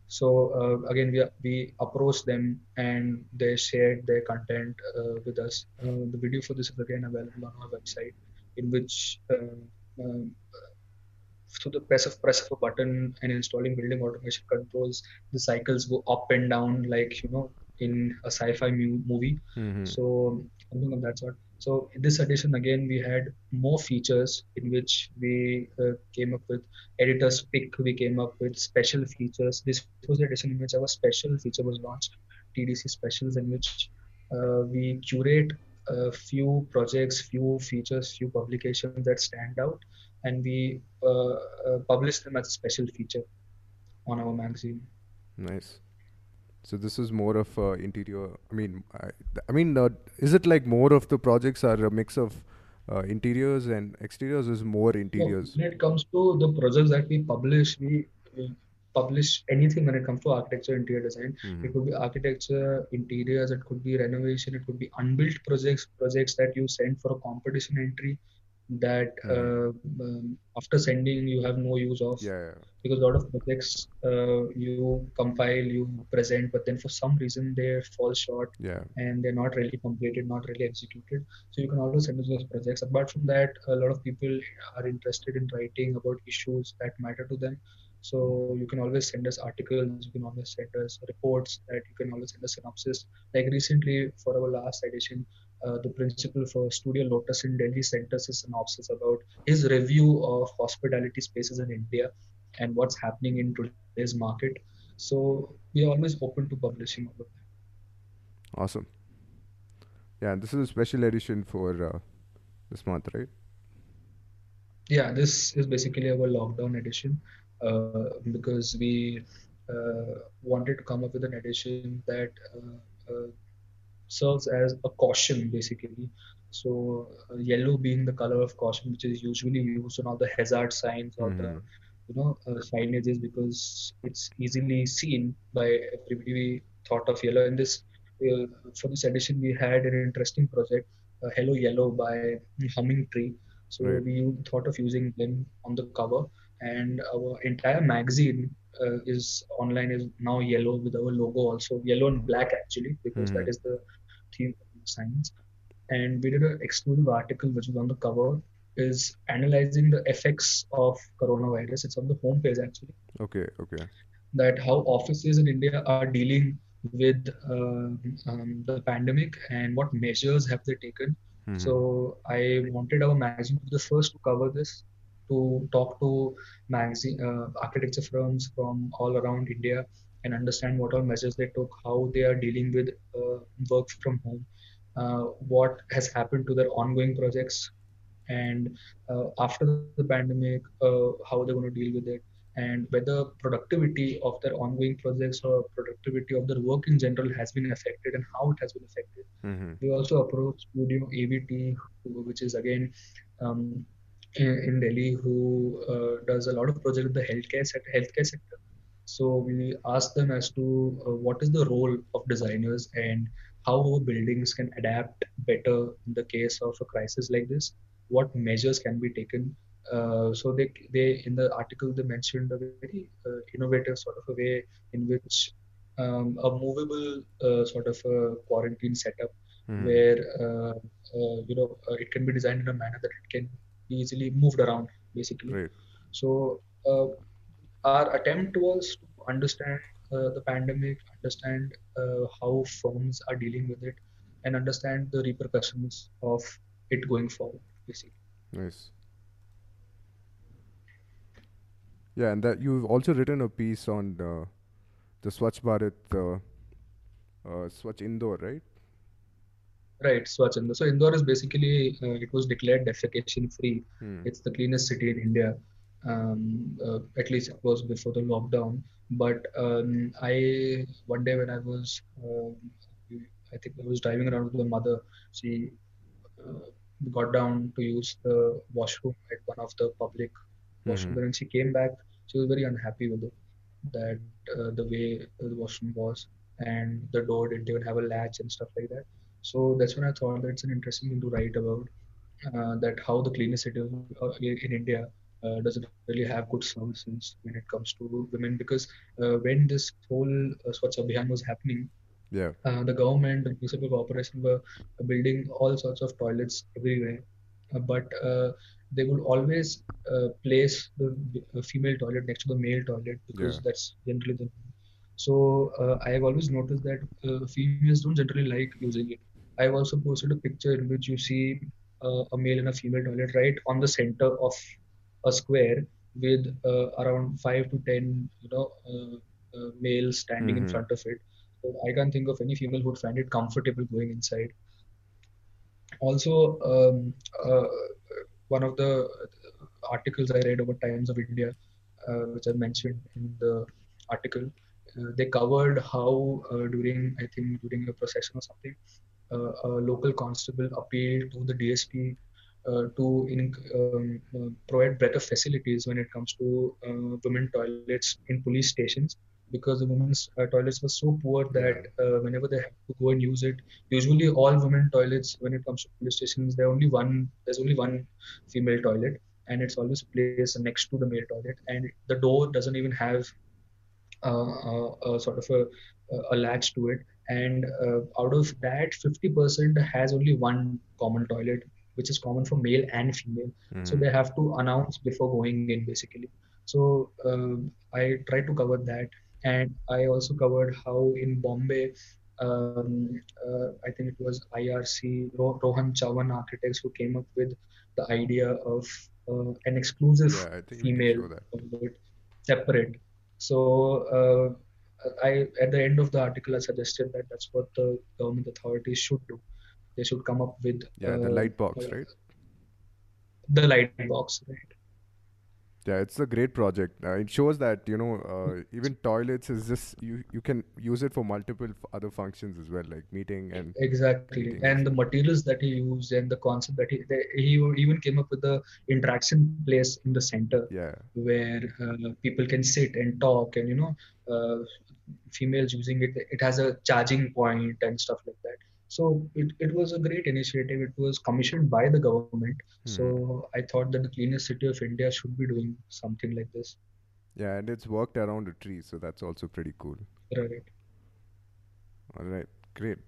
[SPEAKER 1] So uh, again, we we approached them and they shared their content uh, with us. Uh, the video for this is again available on our website, in which um, through the press of press of a button and installing building automation controls, the cycles go up and down like you know in a sci-fi mu- movie.
[SPEAKER 2] Mhm.
[SPEAKER 1] So something of that sort. So in this edition again we had more features in which we uh, came up with editor's pick. We came up with special features. This was the edition in which our special feature was launched, TDC specials, in which uh, we curate a few projects, few features, few publications that stand out, and we uh, uh, publish them as a special feature on our magazine.
[SPEAKER 2] Nice. So this is more of uh, interior. I mean, I, I mean, uh, is it like more of the projects are a mix of uh, interiors and exteriors? Is more interiors?
[SPEAKER 1] when it comes to the projects that we publish, we, publish anything when it comes to architecture, interior design.
[SPEAKER 2] Mhm.
[SPEAKER 1] It could be architecture, interiors. It could be renovation. It could be unbuilt projects, projects that you send for a competition entry that uh, um, after sending you have no use of
[SPEAKER 2] Yeah, yeah.
[SPEAKER 1] because a lot of projects uh, you compile, you present, but then for some reason they fall short
[SPEAKER 2] yeah.
[SPEAKER 1] and they're not really completed, not really executed. So you can always send us those projects. Apart from that, a lot of people are interested in writing about issues that matter to them. So you can always send us articles, you can always send us reports, that you can always send us synopsis. Like recently, for our last edition, uh, the principal for Studio Lotus in Delhi sent us a synopsis about his review of hospitality spaces in India and what's happening in today's market. So we are always open to publishing all of that.
[SPEAKER 2] Awesome. Yeah, this is a special edition for uh, this month, right?
[SPEAKER 1] Yeah, this is basically our lockdown edition uh, because we uh, wanted to come up with an edition that uh, uh, serves as a caution basically. So, uh, yellow being the color of caution, which is usually used on all the hazard signs or the
[SPEAKER 2] Mhm.
[SPEAKER 1] you know uh, signages because it's easily seen by everybody. We thought of yellow in this. Uh, for this edition, we had an interesting project, uh, Hello Yellow by Humming Tree. So
[SPEAKER 2] Right.
[SPEAKER 1] we thought of using them on the cover, and our entire magazine uh, is online is now yellow with our logo also yellow and black actually because that
[SPEAKER 2] Mhm.
[SPEAKER 1] is the theme of the science. And we did an exclusive article which is on the cover is analyzing the effects of coronavirus. It's on the homepage actually
[SPEAKER 2] Okay, okay.
[SPEAKER 1] that how offices in India are dealing with um, um, the pandemic and what measures have they taken.
[SPEAKER 2] Mhm.
[SPEAKER 1] So I wanted our magazine to be the first to cover this, to talk to magazine uh, architecture firms from all around India and understand what all measures they took, how they are dealing with uh, work from home, uh, what has happened to their ongoing projects, and uh, after the pandemic, uh, how they're going to deal with it, and whether productivity of their ongoing projects or productivity of their work in general has been affected and how it has been affected.
[SPEAKER 2] Mhm.
[SPEAKER 1] We also approached Studio AVT, which is again um, in, in Delhi, who uh, does a lot of projects with the healthcare sector. Healthcare sector. So we asked them as to uh, what is the role of designers and how our buildings can adapt better in the case of a crisis like this. What measures can be taken? Uh, so they they in the article they mentioned a very uh, innovative sort of a way in which um, a movable uh, sort of a quarantine setup
[SPEAKER 2] Mhm.
[SPEAKER 1] where uh, uh, you know uh, it can be designed in a manner that it can easily moved around basically
[SPEAKER 2] Great.
[SPEAKER 1] so uh, our attempt was to understand uh, the pandemic understand uh, how firms are dealing with it and understand the repercussions of it going forward basically
[SPEAKER 2] Nice. Yeah, and that you've also written a piece on the the Swachh Bharat, uh, uh, Swachh Indore, right?
[SPEAKER 1] Right Swachhanda. so indore is basically uh, it was declared defecation free
[SPEAKER 2] Hmm.
[SPEAKER 1] it's the cleanest city in India. Um, uh, at least it was before the lockdown. But um, I one day when I was, um, I think I was driving around with my mother. She uh, got down to use the washroom at one of the public washroom,
[SPEAKER 2] Mhm.
[SPEAKER 1] and she came back. She was very unhappy with it, that uh, the way the washroom was, and the door didn't even have a latch and stuff like that. So that's when I thought that's an interesting thing to write about uh, that how the cleanest city uh, in India uh, doesn't really have good services when it comes to women because uh, when this whole uh, Swachh Abhiyan was happening,
[SPEAKER 2] Yeah.
[SPEAKER 1] uh, the government, the municipal corporation were building all sorts of toilets everywhere, uh, but uh, they would always uh, place the female toilet next to the male toilet because
[SPEAKER 2] Yeah.
[SPEAKER 1] that's generally the. So uh, I have always noticed that uh, females don't generally like using it. I've also posted a picture in which you see uh, a male and a female toilet right on the center of a square with uh, around five to ten, you know, uh, uh, males standing in
[SPEAKER 2] Mhm.
[SPEAKER 1] front of it. So I can't think of any female who would find it comfortable going inside. also um, uh, one of the articles I read about Times of India, uh, which I mentioned in the article, uh, they covered how uh, during I think during a procession or something, a local constable appealed to the DSP uh, to in, um, uh, provide better facilities when it comes to uh, women toilets in police stations because the women's uh, toilets were so poor that uh, whenever they have to go and use it, usually all women toilets when it comes to police stations, there only one there's only one female toilet and it's always placed next to the male toilet and the door doesn't even have uh, a sort of a, a latch to it and out of that 50% has only one common toilet which is common for male and female. Mm. So hmm. they have to announce before going in, basically. So uh, I tried to cover that, and I also covered how in Bombay, um, uh, I think it was IRC Rohan Chavan architects who came up with the idea of uh, an exclusive yeah, female separate. So uh, I at the end of the article I suggested that that's what the government authorities should do. They should come up with
[SPEAKER 2] yeah the uh, light box right?
[SPEAKER 1] the light box right
[SPEAKER 2] yeah it's a great project. Uh, it shows that you know uh, even toilets is just you you can use it for multiple f- other functions as well like meeting and
[SPEAKER 1] exactly. meeting. and the materials that he used and the concept that he they, he even came up with the interaction place in the center
[SPEAKER 2] yeah.
[SPEAKER 1] where uh, people can sit and talk and you know uh, females using it it has a charging point and stuff like that so it, it was a great initiative. It was commissioned by the government. Hmm. So I thought that the cleanest city of India should be doing something like this.
[SPEAKER 2] Yeah, and it's worked around a tree, so that's also pretty cool.
[SPEAKER 1] Right.
[SPEAKER 2] All right, great.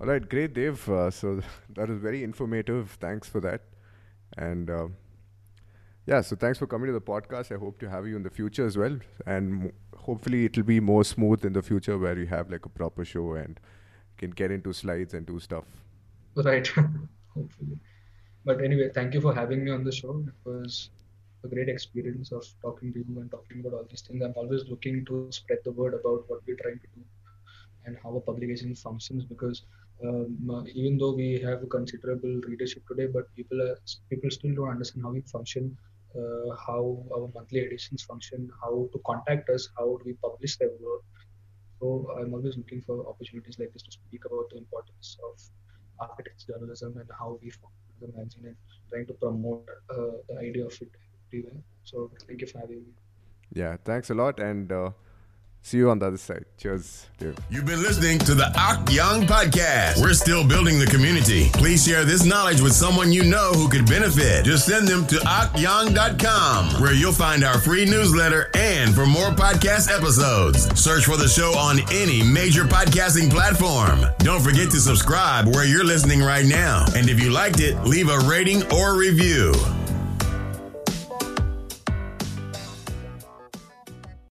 [SPEAKER 2] All right, great, Dev. Uh, so that was very informative. Thanks for that. And uh, yeah, so thanks for coming to the podcast. I hope to have you in the future as well. And hopefully, it'll be more smooth in the future where you have like a proper show and can get into slides and do stuff.
[SPEAKER 1] Right. hopefully. But anyway, thank you for having me on the show. It was a great experience of talking to you and talking about all these things. I'm always looking to spread the word about what we're trying to do and how a publication functions because um, even though we have considerable readership today, but people are, people still don't understand how we function uh, how our monthly editions function, how to contact us, how do we publish their work. So I'm always looking for opportunities like this to speak about the importance of architects journalism and how we form the magazine and trying to promote uh, the idea of it everywhere. So thank you for having me.
[SPEAKER 2] Yeah, thanks a lot and. Uh See you on the other side. Cheers, Dev.
[SPEAKER 4] You've been listening to the ArchGyan Podcast. We're still building the community. Please share this knowledge with someone you know who could benefit. Just send them to archgyan.com, where you'll find our free newsletter and for more podcast episodes. Search for the show on any major podcasting platform. Don't forget to subscribe where you're listening right now. And if you liked it, leave a rating or review.